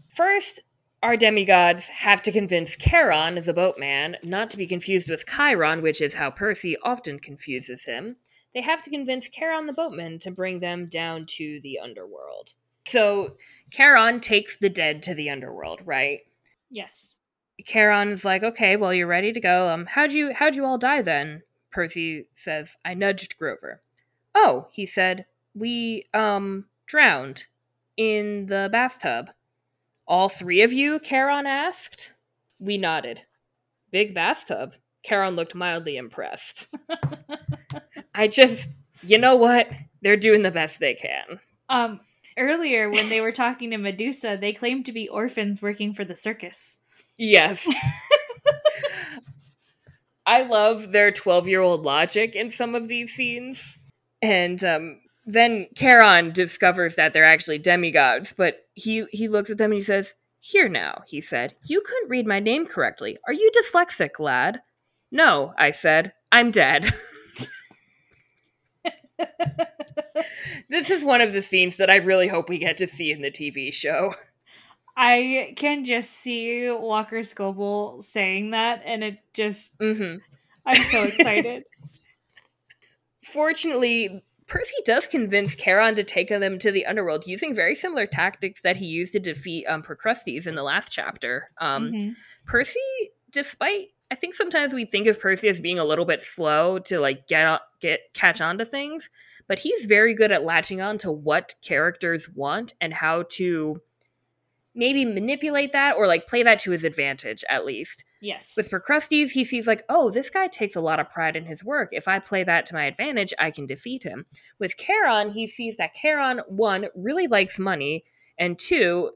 First, our demigods have to convince Charon, the boatman, not to be confused with Chiron, which is how Percy often confuses him. They have to convince Charon the boatman to bring them down to the underworld. So, Charon takes the dead to the underworld, right? Yes Charon's like, "Okay, well, you're ready to go. Um, how'd you how'd you all die then?" Percy says, "I nudged Grover." Oh, he said, "We um drowned in the bathtub." All three of you? Charon asked. We nodded. Big bathtub. Charon looked mildly impressed. I just, you know what? They're doing the best they can. Um, earlier when they were talking to Medusa, they claimed to be orphans working for the circus. Yes. I love their 12 year old logic in some of these scenes. And um, then Charon discovers that they're actually demigods, but he, he looks at them and he says, Here now, he said, you couldn't read my name correctly. Are you dyslexic, lad? No, I said, I'm dead. this is one of the scenes that I really hope we get to see in the TV show. I can just see Walker Scobell saying that, and it just. Mm-hmm. I'm so excited. Fortunately, Percy does convince Charon to take them to the underworld using very similar tactics that he used to defeat um, Procrustes in the last chapter. Um, Mhm. Percy, despite I think sometimes we think of Percy as being a little bit slow to like get get catch on to things, but he's very good at latching on to what characters want and how to maybe manipulate that or like play that to his advantage at least. Yes. With Procrustes, he sees like, oh, this guy takes a lot of pride in his work. If I play that to my advantage, I can defeat him. With Charon, he sees that Charon, one, really likes money, and two,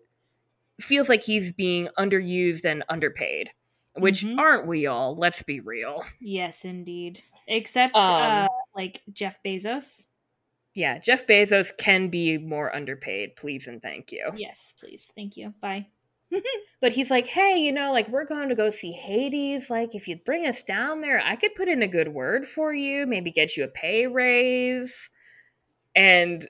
feels like he's being underused and underpaid. Which Mhm. aren't we all? Let's be real. yes, indeed. Except, Um, uh, like Jeff Bezos. Yeah, Jeff Bezos can be more underpaid, please and thank you. Yes, please. Thank you. Bye. But he's like, hey, you know, like we're going to go see Hades. Like, if you'd bring us down there, I could put in a good word for you, maybe get you a pay raise. And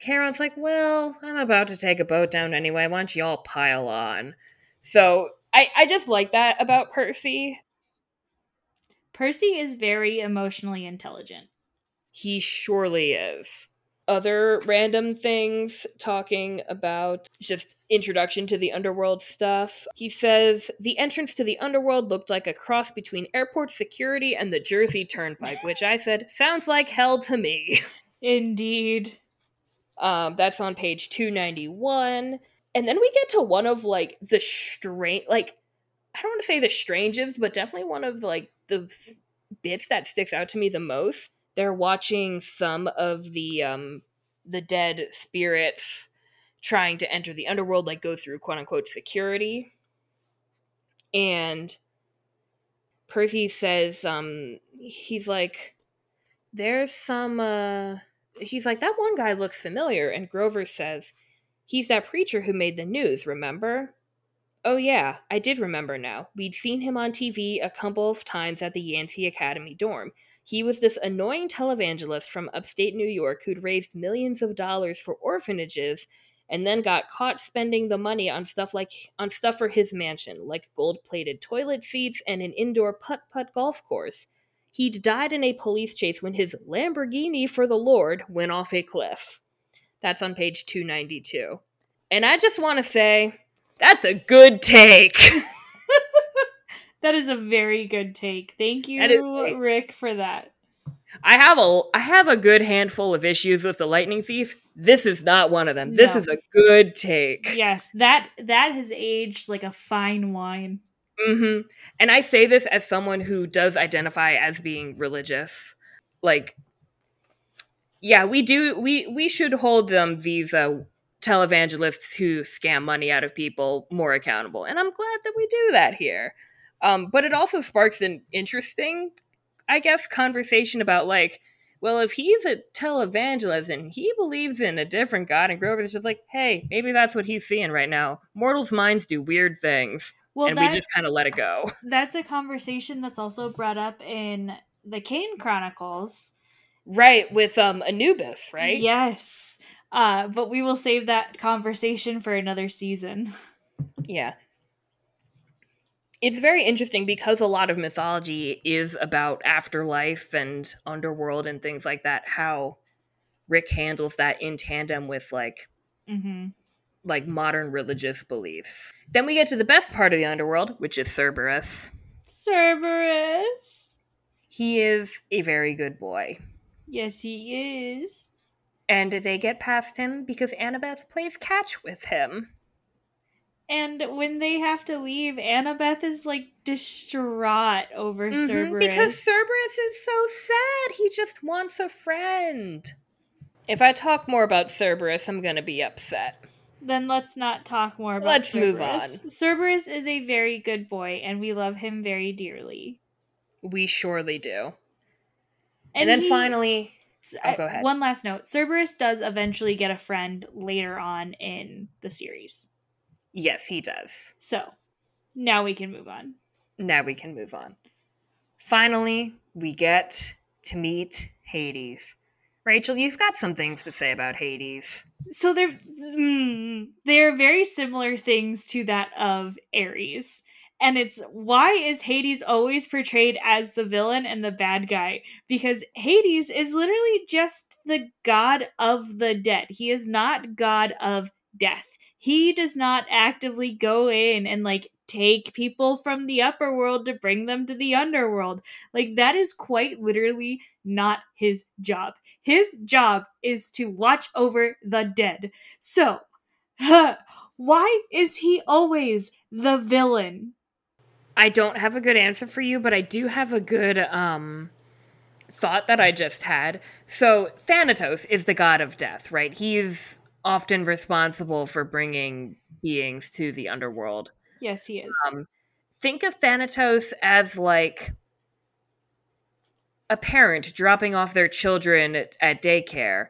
Charon's like, well, I'm about to take a boat down anyway. Why don't you all pile on? So I, I just like that about Percy. Percy is very emotionally intelligent. He surely is. Other random things talking about just introduction to the underworld stuff. He says the entrance to the underworld looked like a cross between airport security and the Jersey Turnpike, which I said sounds like hell to me. Indeed. Um, that's on page 291. And then we get to one of like the strange, like, I don't want to say the strangest, but definitely one of like the th- bits that sticks out to me the most. They're watching some of the um the dead spirits trying to enter the underworld, like go through quote unquote security. And Percy says, um, he's like, there's some uh he's like, that one guy looks familiar, and Grover says, He's that preacher who made the news, remember? Oh, yeah, I did remember now. We'd seen him on TV a couple of times at the Yancey Academy dorm. He was this annoying televangelist from upstate New York who'd raised millions of dollars for orphanages and then got caught spending the money on stuff like on stuff for his mansion, like gold-plated toilet seats and an indoor putt-putt golf course. He'd died in a police chase when his Lamborghini for the Lord went off a cliff. That's on page 292. And I just want to say, that's a good take. That is a very good take. Thank you, That is great. Rick, for that. I have a I have a good handful of issues with the Lightning Thief. This is not one of them. This is a good take. Yes, that that has aged like a fine wine. hmm And I say this as someone who does identify as being religious. Like, yeah, we do. We we should hold them these uh, televangelists who scam money out of people more accountable, and I'm glad that we do that here. Um, but it also sparks an interesting, I guess, conversation about like, well, if he's a televangelist and he believes in a different God, and Grover's just like, hey, maybe that's what he's seeing right now. Mortals' minds do weird things Well, and we just kind of let it go. that's a conversation that's also brought up in the Kane Chronicles. Right, with um Anubis, right? Yes. Uh, but we will save that conversation for another season. Yeah. It's very interesting because a lot of mythology is about afterlife and underworld and things like that. How Rick handles that in tandem with like mm-hmm. like modern religious beliefs. Then we get to the best part of the underworld, which is Cerberus. Cerberus. He is a very good boy. Yes, he is. And they get past him because Annabeth plays catch with him. And when they have to leave, Annabeth is like distraught over Mhm, Cerberus. Because Cerberus is so sad. He just wants a friend. If I talk more about Cerberus, I'm going to be upset. then let's not talk more about Cerberus. Let's move on. Cerberus is a very good boy, and we love him very dearly. We surely do. And, then he- finally, Oh, go ahead. One last note: Cerberus does eventually get a friend later on in the series. Yes, he does. So now we can move on. Now we can move on. Finally, we get to meet Hades. Rachel, you've got some things to say about Hades. So they're mm, they're very similar things to that of Ares. And it's why is Hades always portrayed as the villain and the bad guy? Because Hades is literally just the god of the dead. He is not god of death. He does not actively go in and like take people from the upper world to bring them to the underworld. Like that is quite literally not his job. His job is to watch over the dead. So, huh, why is he always the villain? I don't have a good answer for you, but I do have a good um thought that I just had. So, Thanatos is the god of death, right? He's often responsible for bringing beings to the underworld. Yes, he is. Um, think of Thanatos as like a parent dropping off their children at, at daycare.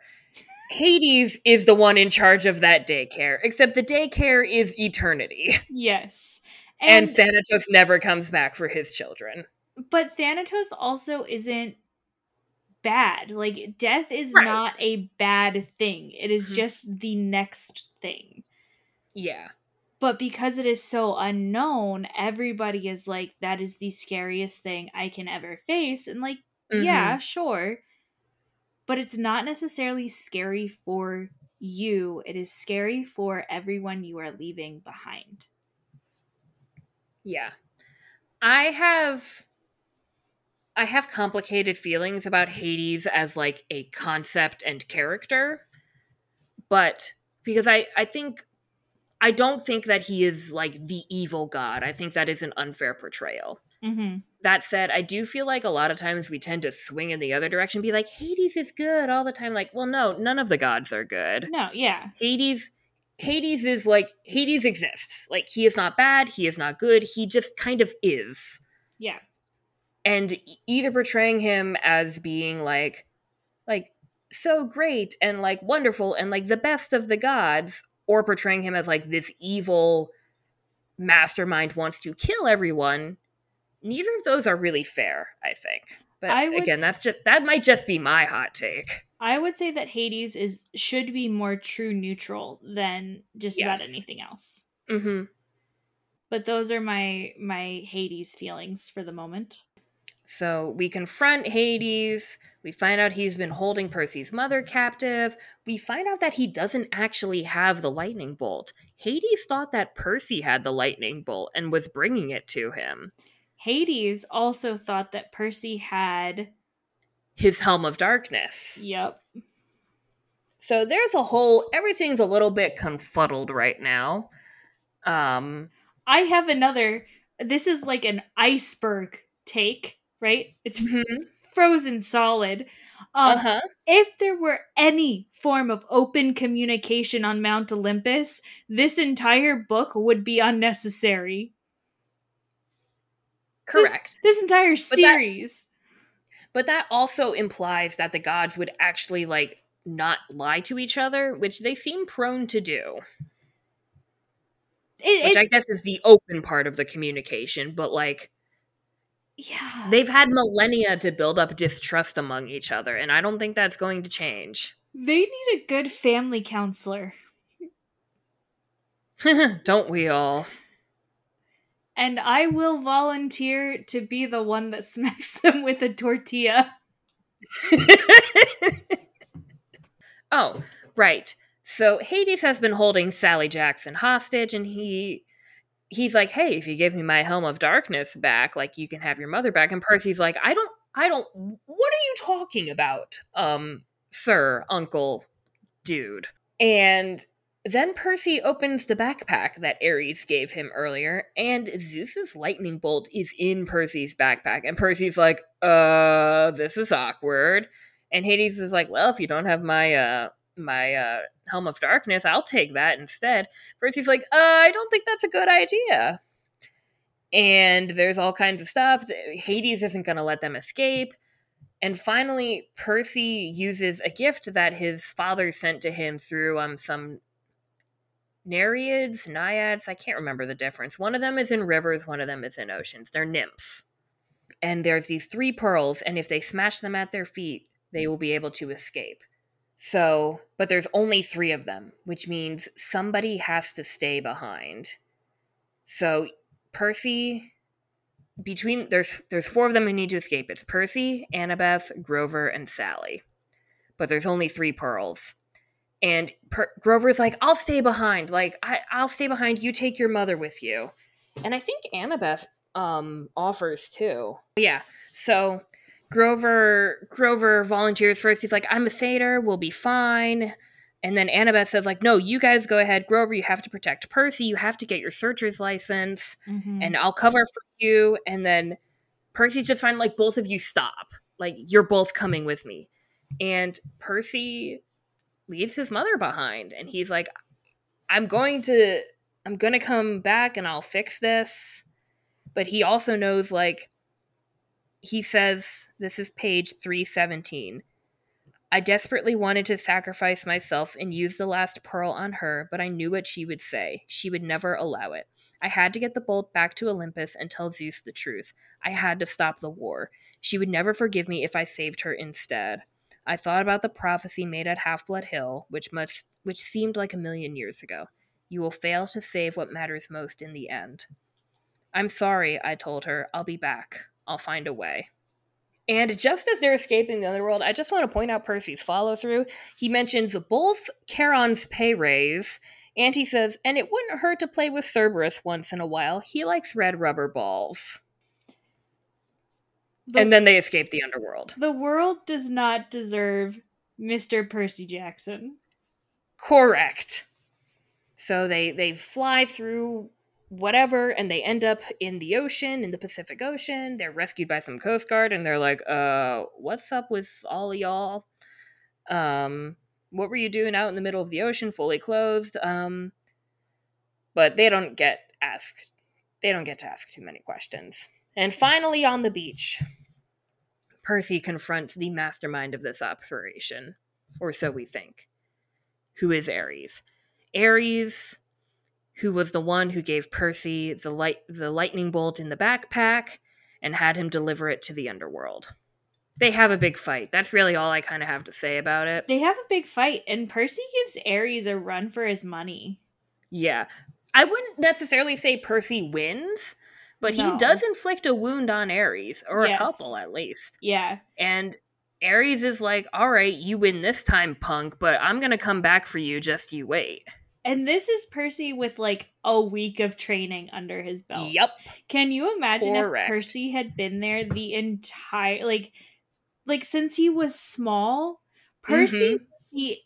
Hades is the one in charge of that daycare, except the daycare is eternity. Yes. And, and Thanatos never comes back for his children. But Thanatos also isn't bad. Like death is right. not a bad thing. It is mm-hmm. just the next thing. Yeah. But because it is so unknown, everybody is like that is the scariest thing I can ever face and like mm-hmm. yeah, sure. But it's not necessarily scary for you. It is scary for everyone you are leaving behind. Yeah. I have I have complicated feelings about Hades as like a concept and character. But because I I think I don't think that he is like the evil god. I think that is an unfair portrayal. Mm-hmm. That said, I do feel like a lot of times we tend to swing in the other direction, be like, Hades is good all the time. Like, well, no, none of the gods are good. No, yeah. Hades Hades is like Hades exists. Like he is not bad, he is not good, he just kind of is. Yeah. And either portraying him as being like like so great and like wonderful and like the best of the gods or portraying him as like this evil mastermind wants to kill everyone neither of those are really fair i think but again that's just that might just be my hot take I would say that Hades is should be more true neutral than just yes. about anything else. Mm-hmm. But those are my my Hades feelings for the moment. So we confront Hades. We find out he's been holding Percy's mother captive. We find out that he doesn't actually have the lightning bolt. Hades thought that Percy had the lightning bolt and was bringing it to him. Hades also thought that Percy had his helm of darkness. Yep. So there's a whole everything's a little bit confuddled right now. Um I have another this is like an iceberg take, right? It's mm-hmm. frozen solid. Um, uh-huh. If there were any form of open communication on Mount Olympus, this entire book would be unnecessary. Correct. This, this entire series. But that also implies that the gods would actually like not lie to each other, which they seem prone to do. It, which I guess is the open part of the communication, but like yeah. They've had millennia to build up distrust among each other, and I don't think that's going to change. They need a good family counselor. don't we all? And I will volunteer to be the one that smacks them with a tortilla. oh, right. So Hades has been holding Sally Jackson hostage and he he's like, "Hey, if you give me my helm of darkness back, like you can have your mother back." And Percy's like, "I don't I don't what are you talking about? Um, sir, uncle, dude." And then Percy opens the backpack that Ares gave him earlier, and Zeus's lightning bolt is in Percy's backpack. And Percy's like, uh, this is awkward. And Hades is like, well, if you don't have my uh my uh helm of darkness, I'll take that instead. Percy's like, uh, I don't think that's a good idea. And there's all kinds of stuff. Hades isn't gonna let them escape. And finally, Percy uses a gift that his father sent to him through um some Nereids, naiads, I can't remember the difference. One of them is in rivers, one of them is in oceans. They're nymphs. And there's these three pearls, and if they smash them at their feet, they will be able to escape. So, but there's only three of them, which means somebody has to stay behind. So, Percy, between there's there's four of them who need to escape. It's Percy, Annabeth, Grover, and Sally. But there's only three pearls. And per- Grover's like, I'll stay behind. Like, I, I'll stay behind. You take your mother with you. And I think Annabeth um, offers too. Yeah. So Grover Grover volunteers first. He's like, I'm a satyr. We'll be fine. And then Annabeth says, like, no, you guys go ahead. Grover, you have to protect Percy. You have to get your searcher's license. Mhm. And I'll cover for you. And then Percy's just fine. Like, both of you stop. Like, you're both coming with me. And Percy leaves his mother behind. And he's like, I'm going to I'm going to come back and I'll fix this. But he also knows like he says this is page 317. I desperately wanted to sacrifice myself and use the last pearl on her, but I knew what she would say. She would never allow it. I had to get the bolt back to Olympus and tell Zeus the truth. I had to stop the war. She would never forgive me if I saved her instead. I thought about the prophecy made at Half Blood Hill, which must which seemed like a million years ago. You will fail to save what matters most in the end. I'm sorry, I told her. I'll be back. I'll find a way. And just as they're escaping the underworld, I just want to point out Percy's follow through. He mentions both Charon's pay raise, and he says, and it wouldn't hurt to play with Cerberus once in a while. He likes red rubber balls. The, and then they escape the underworld. the world does not deserve Mr. Percy Jackson. Correct. So they they fly through whatever and they end up in the ocean in the Pacific Ocean. They're rescued by some coast guard and they're like, "Uh, what's up with all y'all? Um, what were you doing out in the middle of the ocean fully clothed?" Um, but they don't get asked. They don't get to ask too many questions. And finally on the beach, Percy confronts the mastermind of this operation, or so we think, who is Ares. Ares, who was the one who gave Percy the light the lightning bolt in the backpack and had him deliver it to the underworld. They have a big fight. That's really all I kind of have to say about it. They have a big fight, and Percy gives Ares a run for his money. Yeah. I wouldn't necessarily say Percy wins, but No. he does inflict a wound on Ares, or Yes. a couple at least. Yeah. And Ares is like, all right, you win this time, punk, but I'm going to come back for you, just you wait. And this is Percy with like a week of training under his belt. Yep. Can you imagine Correct. if Percy had been there the entire like like since he was small, Percy would be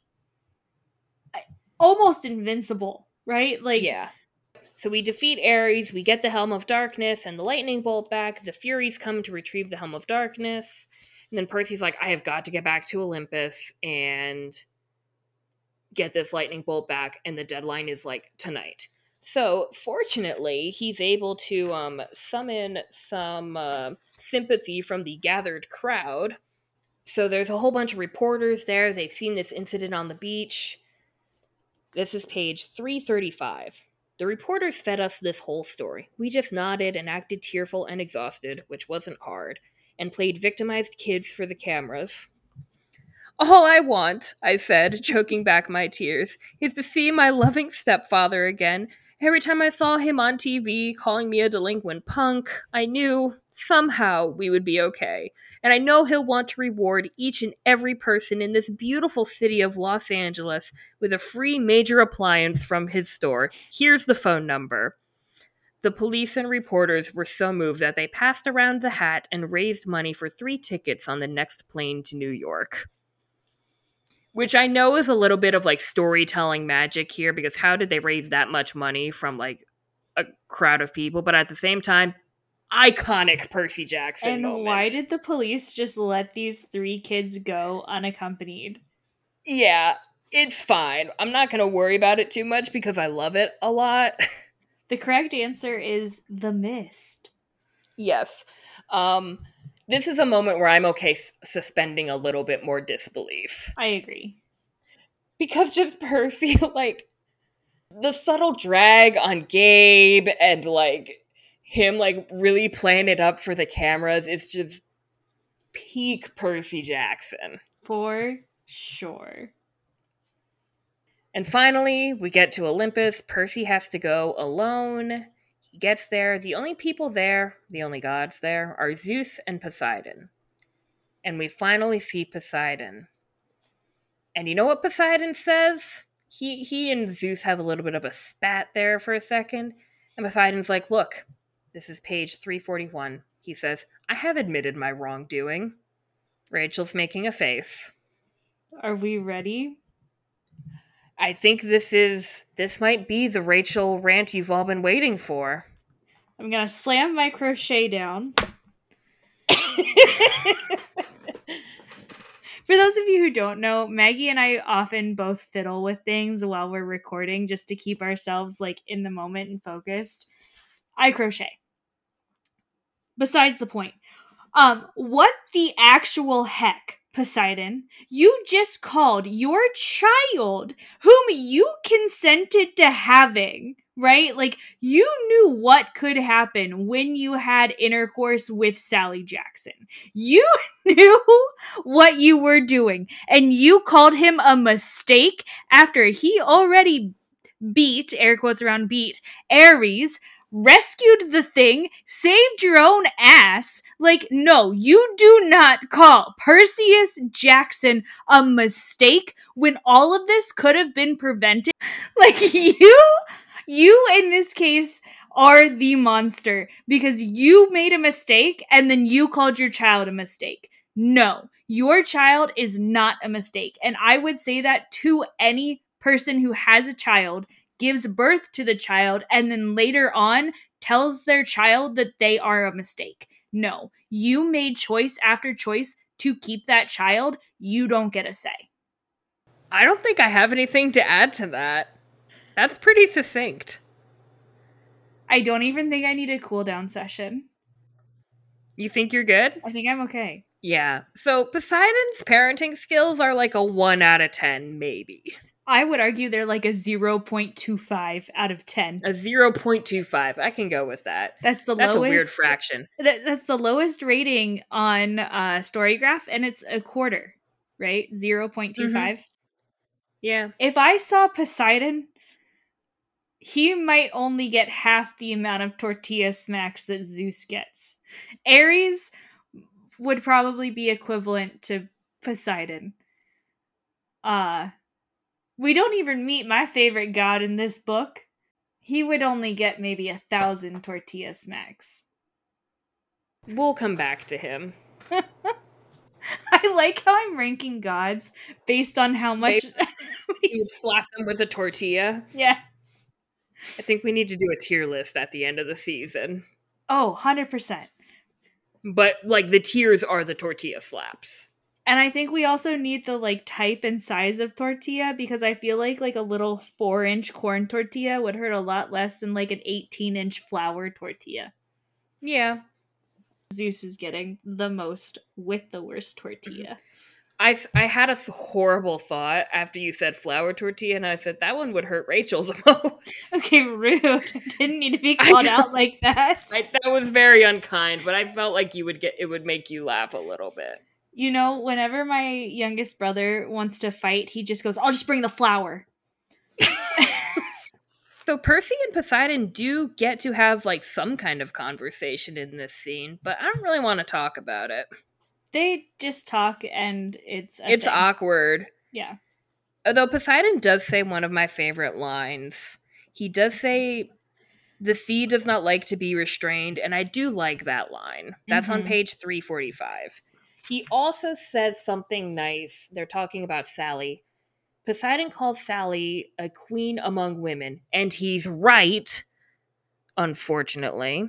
uh, almost invincible, right? Like yeah. So we defeat Ares, we get the Helm of Darkness and the Lightning Bolt back. The Furies come to retrieve the Helm of Darkness. And then Percy's like, I have got to get back to Olympus and get this Lightning Bolt back. And the deadline is like tonight. So fortunately, he's able to um, summon some uh, sympathy from the gathered crowd. So there's a whole bunch of reporters there. They've seen this incident on the beach. This is page 335. The reporters fed us this whole story. We just nodded and acted tearful and exhausted, which wasn't hard, and played victimized kids for the cameras. All I want, I said, choking back my tears, is to see my loving stepfather again. Every time I saw him on TV calling me a delinquent punk, I knew somehow we would be okay. And I know he'll want to reward each and every person in this beautiful city of Los Angeles with a free major appliance from his store. Here's the phone number. The police and reporters were so moved that they passed around the hat and raised money for three tickets on the next plane to New York. Which I know is a little bit of like storytelling magic here because how did they raise that much money from like a crowd of people? But at the same time, iconic Percy Jackson. and moment. why did the police just let these three kids go unaccompanied? Yeah, it's fine. I'm not going to worry about it too much because I love it a lot. The correct answer is the mist. yes. Um this is a moment where I'm okay s- suspending a little bit more disbelief. I agree. Because just Percy like the subtle drag on Gabe and like him like really playing it up for the cameras is just peak Percy Jackson. For sure. And finally, we get to Olympus. Percy has to go alone. Gets there. The only people there, the only gods there, are Zeus and Poseidon. And we finally see Poseidon. And you know what Poseidon says? He he and Zeus have a little bit of a spat there for a second. And Poseidon's like, "Look, this is page 341." He says, "I have admitted my wrongdoing." Rachel's making a face. Are we ready? I think this is this might be the Rachel rant you've all been waiting for. I'm gonna slam my crochet down. For those of you who don't know, Maggie and I often both fiddle with things while we're recording just to keep ourselves like in the moment and focused. I crochet. Besides the point. Um, what the actual heck, Poseidon? You just called your child, whom you consented to having, right? Like, you knew what could happen when you had intercourse with Sally Jackson. You knew what you were doing, and you called him a mistake after he already beat, air quotes around beat, Ares rescued the thing, saved your own ass. Like, no, you do not call Perseus Jackson a mistake when all of this could have been prevented. Like, you, you in this case are the monster because you made a mistake and then you called your child a mistake. No, your child is not a mistake. And I would say that to any person who has a child gives birth to the child and then later on tells their child that they are a mistake. No, you made choice after choice to keep that child. You don't get a say. I don't think I have anything to add to that. That's pretty succinct. I don't even think I need a cool down session. You think you're good? I think I'm okay. Yeah. So Poseidon's parenting skills are like a 1 out of 10, maybe. I would argue they're like a 0.25 out of 10. A 0.25. I can go with that. That's the That's lowest. That's a weird fraction. That, that's the lowest rating on uh, Storygraph, and it's a quarter, right? 0.25. Yeah. If I saw Poseidon, he might only get half the amount of tortilla smacks that Zeus gets. Ares would probably be equivalent to Poseidon. Uh we don't even meet my favorite god in this book. He would only get maybe a thousand tortilla smacks. We'll come back to him. I like how I'm ranking gods based on how much. You slap them with a tortilla. yes. I think we need to do a tier list at the end of the season. Oh, 100%. But like the tiers are the tortilla slaps. And I think we also need the like type and size of tortilla because I feel like like a little four inch corn tortilla would hurt a lot less than like an 18 inch flour tortilla. Yeah. Zeus is getting the most with the worst tortilla. Mm-hmm. I I had a horrible thought after you said flour tortilla, and I said that one would hurt Rachel the most. Okay, rude. Didn't need to be called out like that. I, that was very unkind, but I felt like you would get it would make you laugh a little bit. You know, whenever my youngest brother wants to fight, he just goes, I'll just bring the flower. So Percy and Poseidon do get to have like some kind of conversation in this scene, but I don't really want to talk about it. They just talk and it's it's thing. awkward. Yeah. Although Poseidon does say one of my favorite lines. He does say the sea does not like to be restrained, and I do like that line. That's on Mhm. page 345. He also says something nice. They're talking about Sally. Poseidon calls Sally a queen among women, and he's right, unfortunately.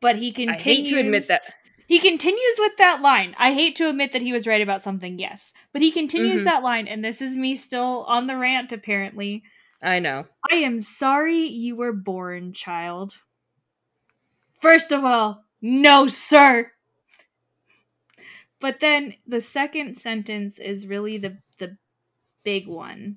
But he I continues hate to admit that. He continues with that line. I hate to admit that he was right about something, yes. But he continues Mhm. that line, and this is me still on the rant, apparently. I know. I am sorry you were born, child. First of all, no, sir. But then the second sentence is really the the big one.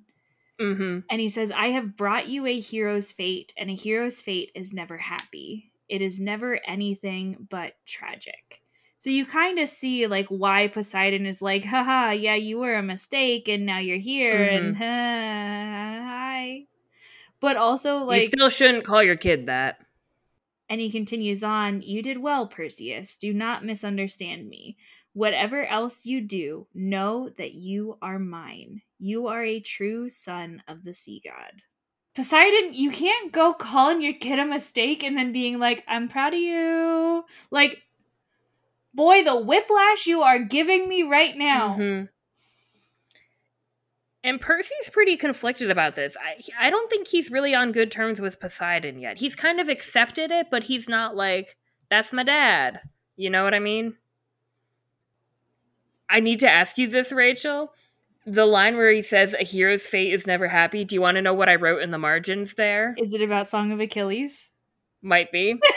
Mm-hmm. And he says, I have brought you a hero's fate, and a hero's fate is never happy. It is never anything but tragic. So you kind of see like why Poseidon is like, haha, yeah, you were a mistake and now you're here and uh, hi. But also like you still shouldn't call your kid that. and he continues on, You did well, Perseus. Do not misunderstand me. Whatever else you do, know that you are mine. You are a true son of the sea god. Poseidon, you can't go calling your kid a mistake and then being like, I'm proud of you. Like, boy, the whiplash you are giving me right now. Mhm. And Percy's pretty conflicted about this. I I don't think he's really on good terms with Poseidon yet. He's kind of accepted it, but he's not like that's my dad. You know what I mean? I need to ask you this, Rachel. The line where he says a hero's fate is never happy. Do you want to know what I wrote in the margins there? Is it about Song of Achilles? Might be.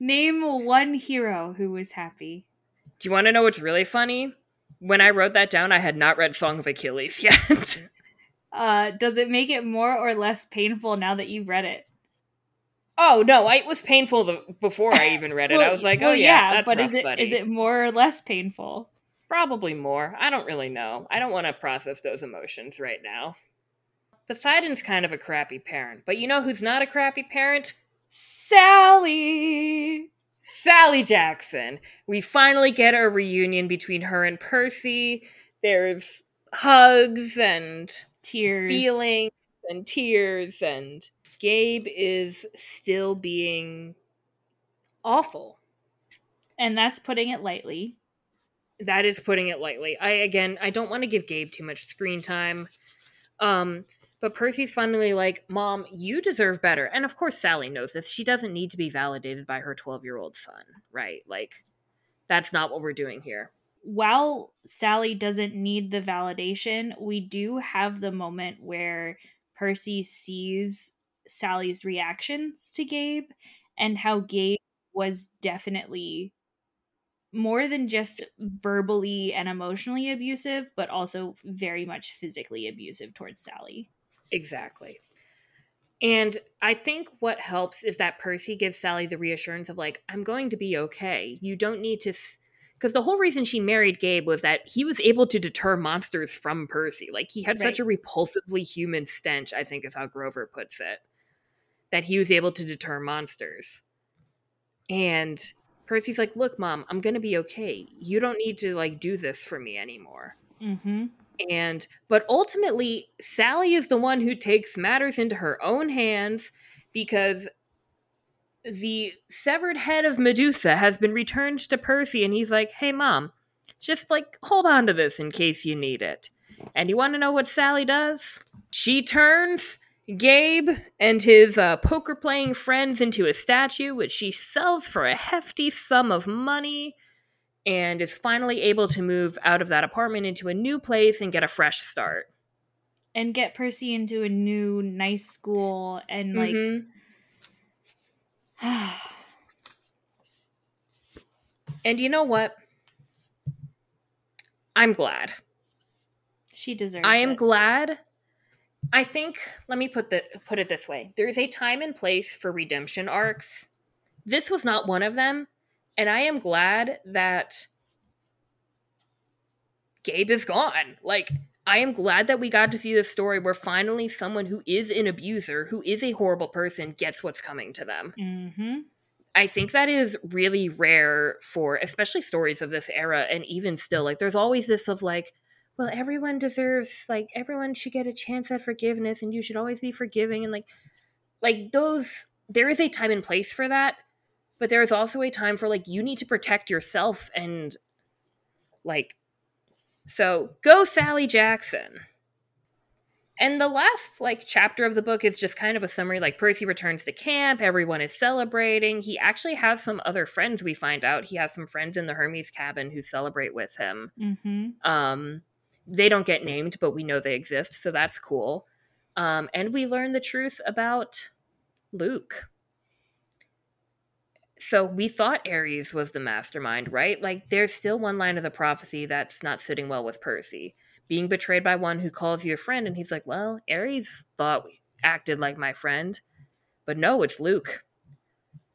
Name one hero who was happy. Do you want to know what's really funny? When I wrote that down, I had not read Song of Achilles yet. Uh, does it make it more or less painful now that you've read it? Oh no, I, it was painful the, before I even read it. I was like, oh well, yeah, that's but rough, is it buddy. is it more or less painful? Probably more. I don't really know. I don't want to process those emotions right now. Poseidon's kind of a crappy parent, but you know who's not a crappy parent? Sally. Sally Jackson. We finally get a reunion between her and Percy. There's hugs and Tears. feelings and tears, and Gabe is still being awful. And that's putting it lightly. that is putting it lightly. I again, I don't want to give Gabe too much screen time. Um, but Percy's finally like, "Mom, you deserve better." And of course Sally knows this. She doesn't need to be validated by her 12-year-old son, right? Like that's not what we're doing here. While Sally doesn't need the validation, we do have the moment where Percy sees Sally's reactions to Gabe and how Gabe was definitely more than just verbally and emotionally abusive, but also very much physically abusive towards Sally. Exactly. And I think what helps is that Percy gives Sally the reassurance of like, "I'm going to be okay. You don't need to." Because the whole reason she married Gabe was that he was able to deter monsters from Percy. Like he had such a repulsively human stench. I think is how Grover puts it. That he was able to deter monsters. And Percy's like, "Look, mom, I'm going to be okay. You don't need to like do this for me anymore." Mm-hmm. and but ultimately sally is the one who takes matters into her own hands because the severed head of medusa has been returned to percy and he's like hey mom just like hold on to this in case you need it and you want to know what sally does she turns gabe and his uh, poker playing friends into a statue which she sells for a hefty sum of money and is finally able to move out of that apartment into a new place and get a fresh start. And get Percy into a new nice school and like Mhm. And you know what? I'm glad. she deserves I am it. glad. I think let me put the put it this way. There is a time and place for redemption arcs. This was not one of them, and I am glad that Gabe is gone. Like I am glad that we got to see this story where finally someone who is an abuser, who is a horrible person, gets what's coming to them. Mm-hmm. I think that is really rare for especially stories of this era and even still like there's always this of like well everyone deserves like everyone should get a chance at forgiveness and you should always be forgiving and like like those there is a time and place for that but there is also a time for like you need to protect yourself and like so go Sally Jackson. And the last like chapter of the book is just kind of a summary like Percy returns to camp, everyone is celebrating. He actually has some other friends we find out. He has some friends in the Hermes cabin who celebrate with him. Mm-hmm. Um they don't get named, but we know they exist, so that's cool. Um and we learn the truth about Luke. So we thought Ares was the mastermind, right? Like there's still one line of the prophecy that's not sitting well with Percy being betrayed by one who calls you a friend. And he's like, Well, Ares thought we acted like my friend, but no, it's Luke.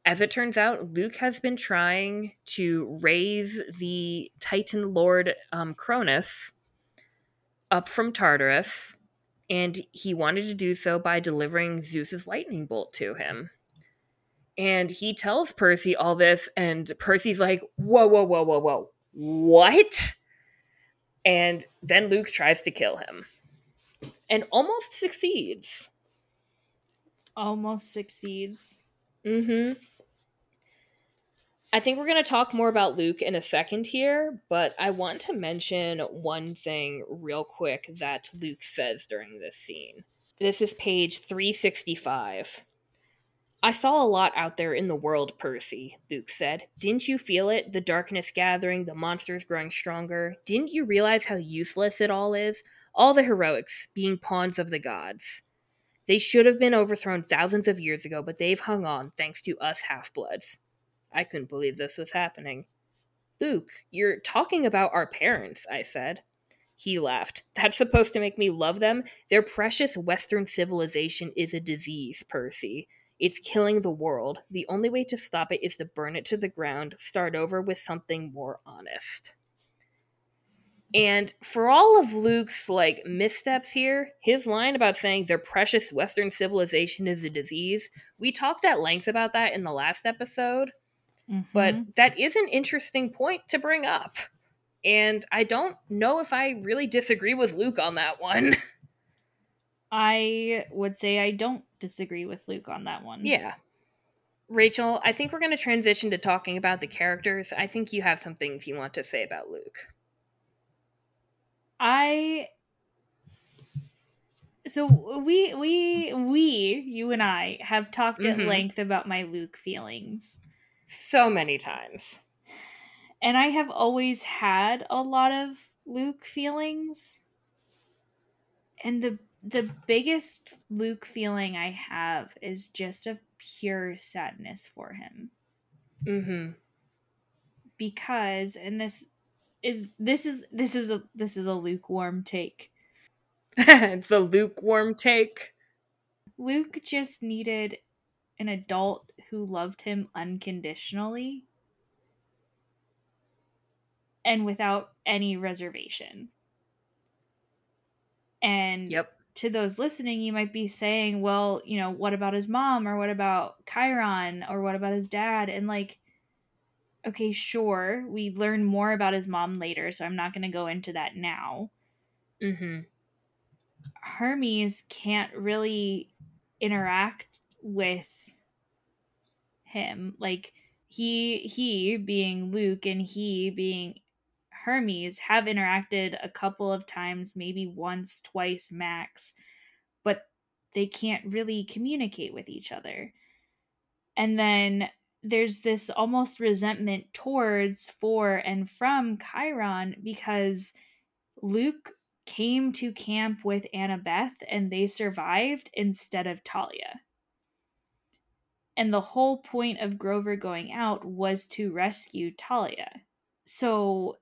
As it turns out, Luke has been trying to raise the Titan Lord um, Kronos up from Tartarus, and he wanted to do so by delivering Zeus's lightning bolt to him. And he tells Percy all this, and Percy's like, Whoa, whoa, whoa, whoa, whoa. What? And then Luke tries to kill him and almost succeeds. Almost succeeds. Mm hmm. I think we're going to talk more about Luke in a second here, but I want to mention one thing real quick that Luke says during this scene. This is page 365. I saw a lot out there in the world, Percy, Luke said. Didn't you feel it? The darkness gathering, the monsters growing stronger. Didn't you realize how useless it all is? All the heroics, being pawns of the gods. They should have been overthrown thousands of years ago, but they've hung on thanks to us half bloods. I couldn't believe this was happening. Luke, you're talking about our parents, I said. He laughed. That's supposed to make me love them? Their precious Western civilization is a disease, Percy. It's killing the world. The only way to stop it is to burn it to the ground, start over with something more honest. And for all of Luke's like missteps here, his line about saying their precious Western civilization is a disease, we talked at length about that in the last episode. Mm-hmm. But that is an interesting point to bring up. And I don't know if I really disagree with Luke on that one. I would say I don't disagree with Luke on that one. Yeah. Rachel, I think we're going to transition to talking about the characters. I think you have some things you want to say about Luke. I so we we we you and I have talked mm-hmm. at length about my Luke feelings so many times. And I have always had a lot of Luke feelings. And the the biggest Luke feeling I have is just a pure sadness for him. Mhm. Because and this is this is this is a this is a lukewarm take. it's a lukewarm take. Luke just needed an adult who loved him unconditionally and without any reservation. And yep. to those listening, you might be saying, well, you know, what about his mom or what about Chiron or what about his dad? And like, okay, sure, we learn more about his mom later, so I'm not going to go into that now. Mm-hmm. Hermes can't really interact with him. Like he he being Luke and he being Hermes have interacted a couple of times, maybe once, twice max, but they can't really communicate with each other. And then there's this almost resentment towards for and from Chiron because Luke came to camp with Annabeth and they survived instead of Thalia. And the whole point of Grover going out was to rescue Thalia. So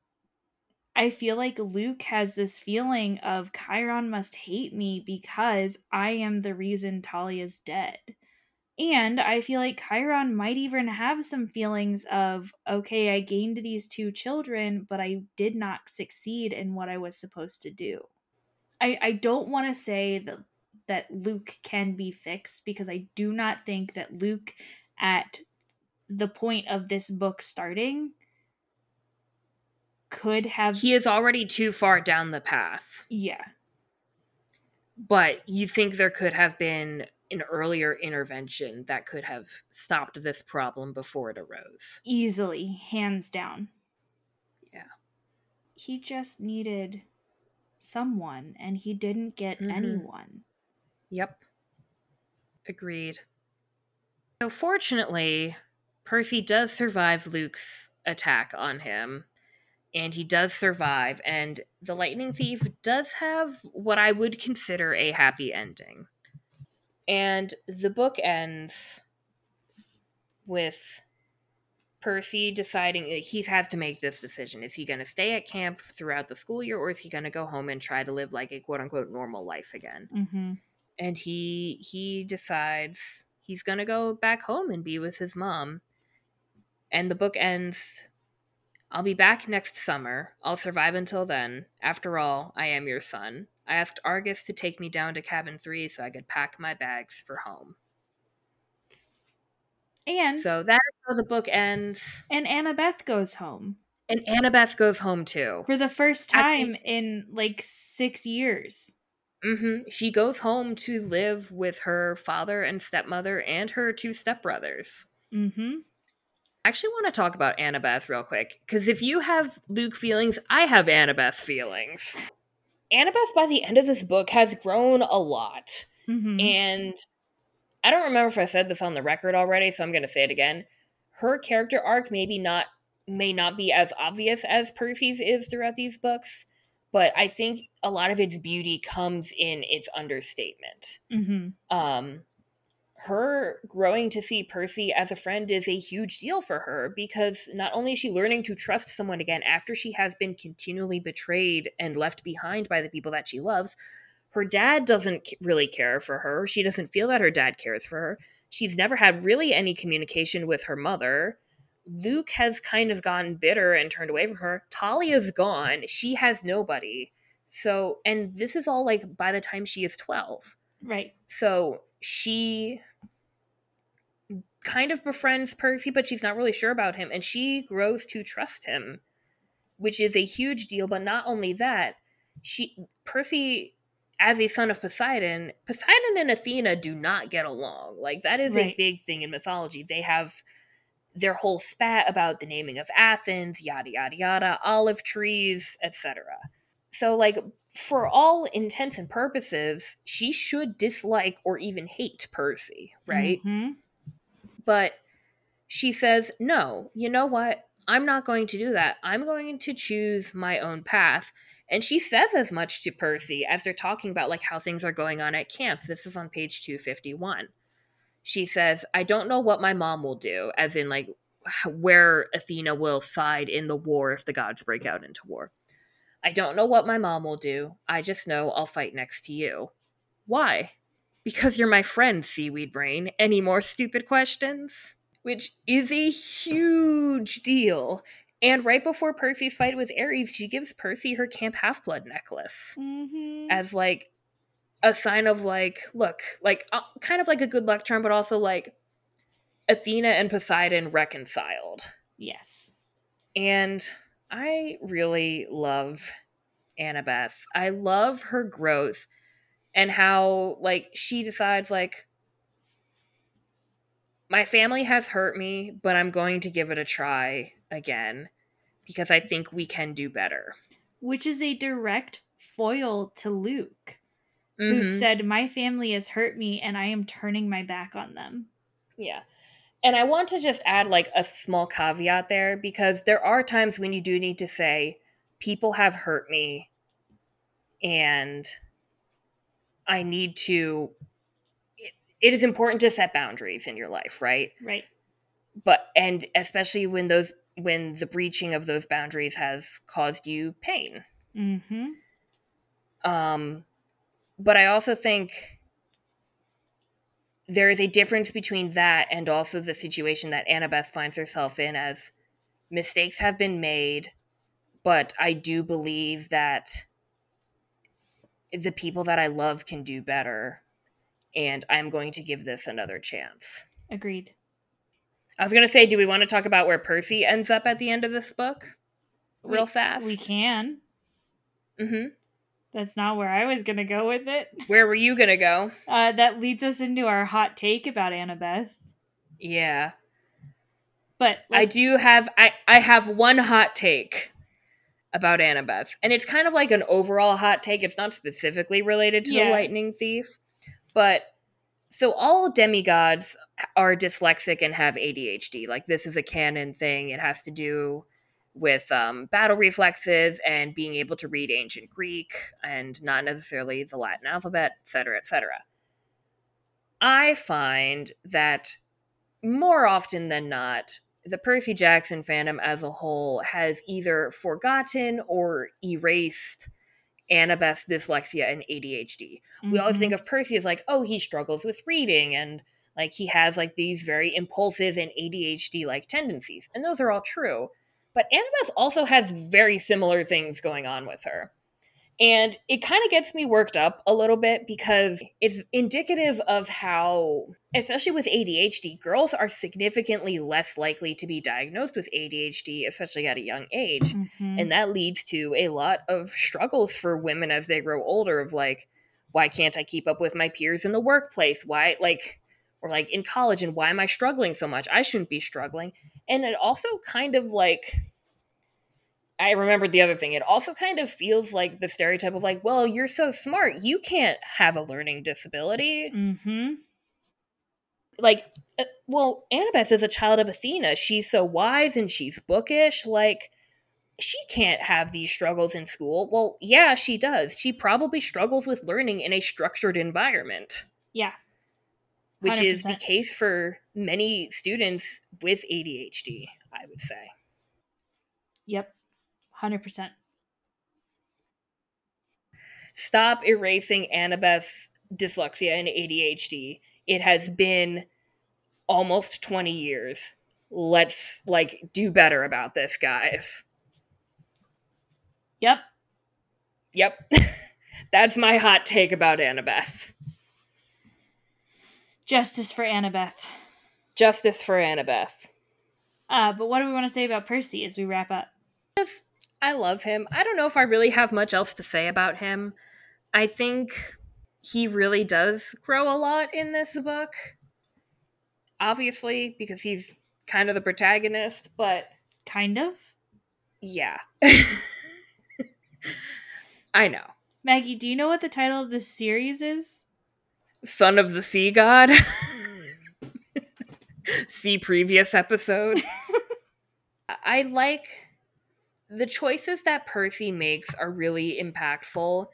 I feel like Luke has this feeling of Chiron must hate me because I am the reason Thalia's dead. And I feel like Chiron might even have some feelings of, okay, I gained these two children, but I did not succeed in what I was supposed to do. I, I don't want to say that that Luke can be fixed because I do not think that Luke at the point of this book starting could have He is already too far down the path. Yeah. But you think there could have been an earlier intervention that could have stopped this problem before it arose. Easily, hands down. Yeah. He just needed someone and he didn't get mm-hmm. anyone. Yep. Agreed. So fortunately, Percy does survive Luke's attack on him and he does survive and the lightning thief does have what I would consider a happy ending. And the book ends with Percy deciding he has to make this decision. Is he going to stay at camp throughout the school year or is he going to go home and try to live like a quote unquote normal life again? Mm-hmm. And he he decides he's going to go back home and be with his mom. And the book ends I'll be back next summer. I'll survive until then. After all, I am your son. I asked Argus to take me down to cabin 3 so I could pack my bags for home. And So that is how the book ends. and Annabeth goes home And Annabeth goes home too. for the first time in like six years. Hmm She goes home to live with her father and stepmother and her two stepbrothers. Mm-hmm. I actually want to talk about Annabeth real quick because if you have Luke feelings, I have Annabeth feelings. Annabeth, by the end of this book, has grown a lot. Mm-hmm. And I don't remember if I said this on the record already, so I'm going to say it again. Her character arc maybe not may not be as obvious as Percy's is throughout these books, but I think a lot of its beauty comes in its understatement. mm-hmm. Um her growing to see Percy as a friend is a huge deal for her because not only is she learning to trust someone again after she has been continually betrayed and left behind by the people that she loves, her dad doesn't really care for her. She doesn't feel that her dad cares for her. She's never had really any communication with her mother. Luke has kind of gotten bitter and turned away from her. Thalia's gone. She has nobody. So, and this is all like by the time she is 12. Right. So she kind of befriends Percy, but she's not really sure about him, and she grows to trust him, which is a huge deal. But not only that, she Percy, as a son of Poseidon, Poseidon and Athena do not get along. Like that is a big thing in mythology. They have their whole spat about the naming of Athens, yada yada yada, olive trees, etc. So like for all intents and purposes, she should dislike or even hate Percy, right? Mhm. But she says, No, you know what? I'm not going to do that. I'm going to choose my own path. And she says as much to Percy as they're talking about like how things are going on at camp. This is on page 251. She says, I don't know what my mom will do, as in like where Athena will side in the war if the gods break out into war. I don't know what my mom will do. I just know I'll fight next to you. Why? Because you're my friend, Seaweed Brain. Any more stupid questions? Which is a huge deal. And right before Percy's fight with Ares, she gives Percy her Camp Half Blood necklace Mhm. as like a sign of like, look, like uh, kind of like a good luck charm, but also like Athena and Poseidon reconciled. yes. And I really love Annabeth. I love her growth and how like she decides like my family has hurt me, but I'm going to give it a try again because I think we can do better. Which is a direct foil to Luke, who Mhm. said, My family has hurt me and I am turning my back on them. Yeah. And I want to just add like a small caveat there because there are times when you do need to say, people have hurt me and I need to. it- It is important to set boundaries in your life, right? Right. But, and especially when those, when the breaching of those boundaries has caused you pain. Mm-hmm. Um, but I also think there is a difference between that and also the situation that Annabeth finds herself in as mistakes have been made, but I do believe that the people that I love can do better, and I'm going to give this another chance. Agreed. I was going to say, do we want to talk about where Percy ends up at the end of this book? Real We- fast. We can. Mm hmm That's not where I was gonna go with it. Where were you going to go? Uh, that leads us into our hot take about Annabeth. Yeah. But I do have I I have one hot take about Annabeth, and it's kind of like an overall hot take. It's not specifically related to Yeah. the Lightning Thief, but so all demigods are dyslexic and have ADHD. Like this is a canon thing. It has to do with um, battle reflexes and being able to read ancient Greek and not necessarily the Latin alphabet, etc., etc. I find that more often than not, the Percy Jackson fandom as a whole has either forgotten or erased Annabeth's dyslexia and ADHD. We always think of Percy as like, oh, he struggles with reading and like he has like these very impulsive and ADHD like tendencies. And those are all true. But Annabeth also has very similar things going on with her. And it kind of gets me worked up a little bit because it's indicative of how, especially with ADHD, girls are significantly less likely to be diagnosed with ADHD, especially at a young age. Mhm. And that leads to a lot of struggles for women as they grow older of like, why can't I keep up with my peers in the workplace? Why, like, or like in college, and why am I struggling so much? I shouldn't be struggling. And it also kind of like, I remembered the other thing. It also kind of feels like the stereotype of like, well, you're so smart, you can't have a learning disability. Mm-hmm. Like, uh, well, Annabeth is a child of Athena. She's so wise and she's bookish. Like, she can't have these struggles in school. Well, yeah, she does. She probably struggles with learning in a structured environment, Yeah. Which is the case for many students with ADHD, I would say. Yep. 100%. stop erasing Annabeth's dyslexia and ADHD. It has been almost 20 years. Let's like do better about this, guys. Yep. Yep. That's my hot take about Annabeth. Justice for Annabeth. Justice for Annabeth. Uh, but what do we want to say about Percy as we wrap up? I love him. I don't know if I really have much else to say about him. I think he really does grow a lot in this book. Obviously, because he's kind of the protagonist, but Kind of. yeah. I know. Maggie, do you know what the title of this series is? Son of the Sea God. See previous episode. I like the choices that Percy makes are really impactful.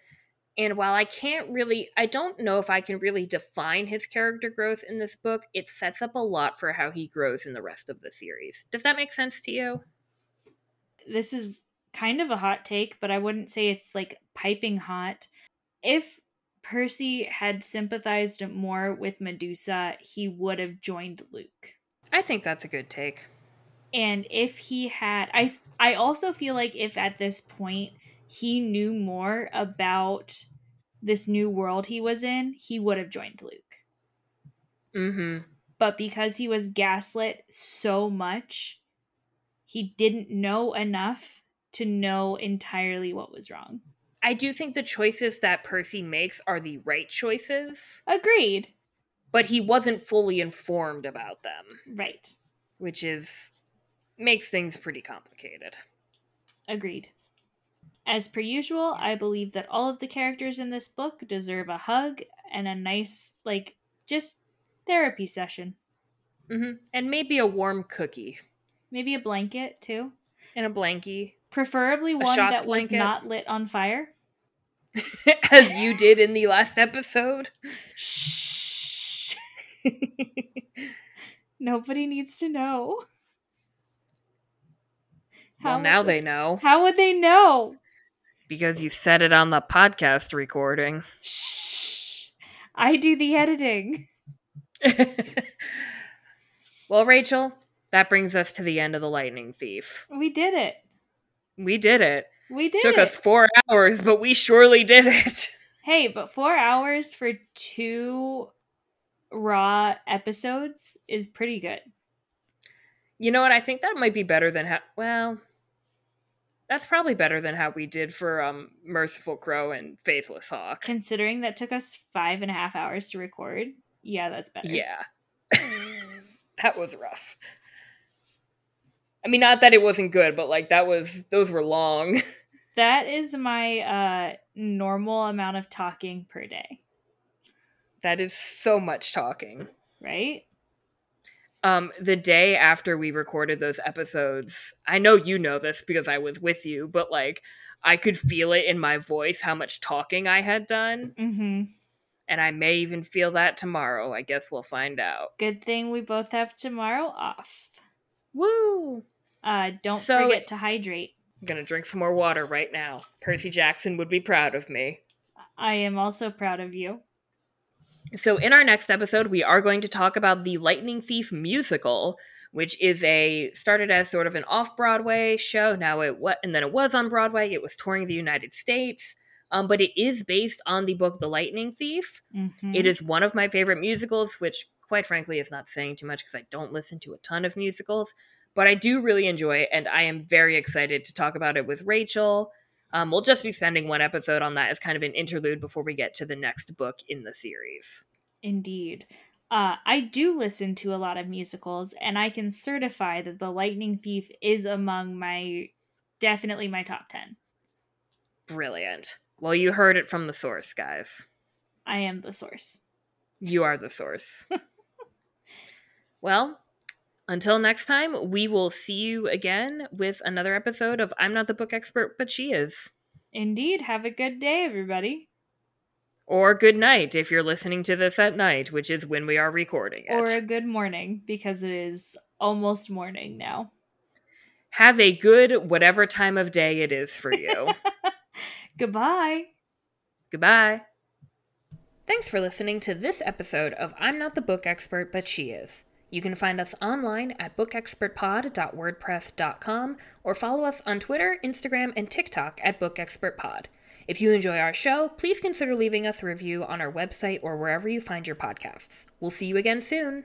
And while I can't really, I don't know if I can really define his character growth in this book, it sets up a lot for how he grows in the rest of the series. Does that make sense to you? This is kind of a hot take, but I wouldn't say it's like piping hot. If Percy had sympathized more with Medusa, he would have joined Luke. I think that's a good take. And if he had I I also feel like if at this point he knew more about this new world he was in, he would have joined Luke. Mm-hmm. But because he was gaslit so much, he didn't know enough to know entirely what was wrong. I do think the choices that Percy makes are the right choices, Agreed. but he wasn't fully informed about them, Right. which is makes things pretty complicated. Agreed. As per usual, I believe that all of the characters in this book deserve a hug and a nice, like, just therapy session. hmm And maybe a warm cookie Maybe a blanket, too. and a blankie, Preferably one that was not lit on fire. as you did in the last episode. Shh. Nobody needs to know. well, now they- they know How would they know? because you said it on the podcast recording. Shh. I do the editing. well, Rachel, that brings us to the end of the Lightning Thief. We did it. We did it. We did Took it. us four hours, but we surely did it. Hey, but four hours for two raw episodes is pretty good. You know what? I think that might be better than how. Well, that's probably better than how we did for um Merciful Crow and Faithless Hawk. Considering that took us five and a half hours to record. Yeah, that's better. Yeah, that was rough. I mean, not that it wasn't good, but like that was those were long. That is my uh normal amount of talking per day, That is so much talking. right? Um, the day after we recorded those episodes, I know you know this because I was with you, but like I could feel it in my voice how much talking I had done, Mm-hmm. and I may even feel that tomorrow. I guess we'll find out. Good thing we both have tomorrow off. Woo! Uh, don't So- forget to hydrate. I'm gonna drink some more water right now. Percy Jackson would be proud of me. I am also proud of you. So, in our next episode, we are going to talk about the Lightning Thief musical, which is a started as sort of an off-Broadway show. Now it what, and then it was on Broadway. It was touring the United States, um, but it is based on the book The Lightning Thief. Mhm. It is one of my favorite musicals, which, quite frankly, is not saying too much because I don't listen to a ton of musicals, but I do really enjoy it, and I am very excited to talk about it with Rachel. Um, we'll just be spending one episode on that as kind of an interlude before we get to the next book in the series. Indeed. Uh, I do listen to a lot of musicals, and I can certify that The Lightning Thief is among my definitely my top 10. Brilliant. Well, you heard it from the source, guys. I am the source. You are the source. well, until next time, we will see you again with another episode of I'm Not the Book Expert, but She Is. Indeed. Have a good day, everybody. Or good night if you're listening to this at night, which is when we are recording it. Or a good morning, because it is almost morning now. Have a good whatever time of day it is for you. Goodbye. Goodbye. Thanks for listening to this episode of I'm Not the Book Expert, but She Is. You can find us online at bookexpertpod.wordpress.com or follow us on Twitter, Instagram, and TikTok at bookexpertpod. If you enjoy our show, please consider leaving us a review on our website or wherever you find your podcasts. We'll see you again soon.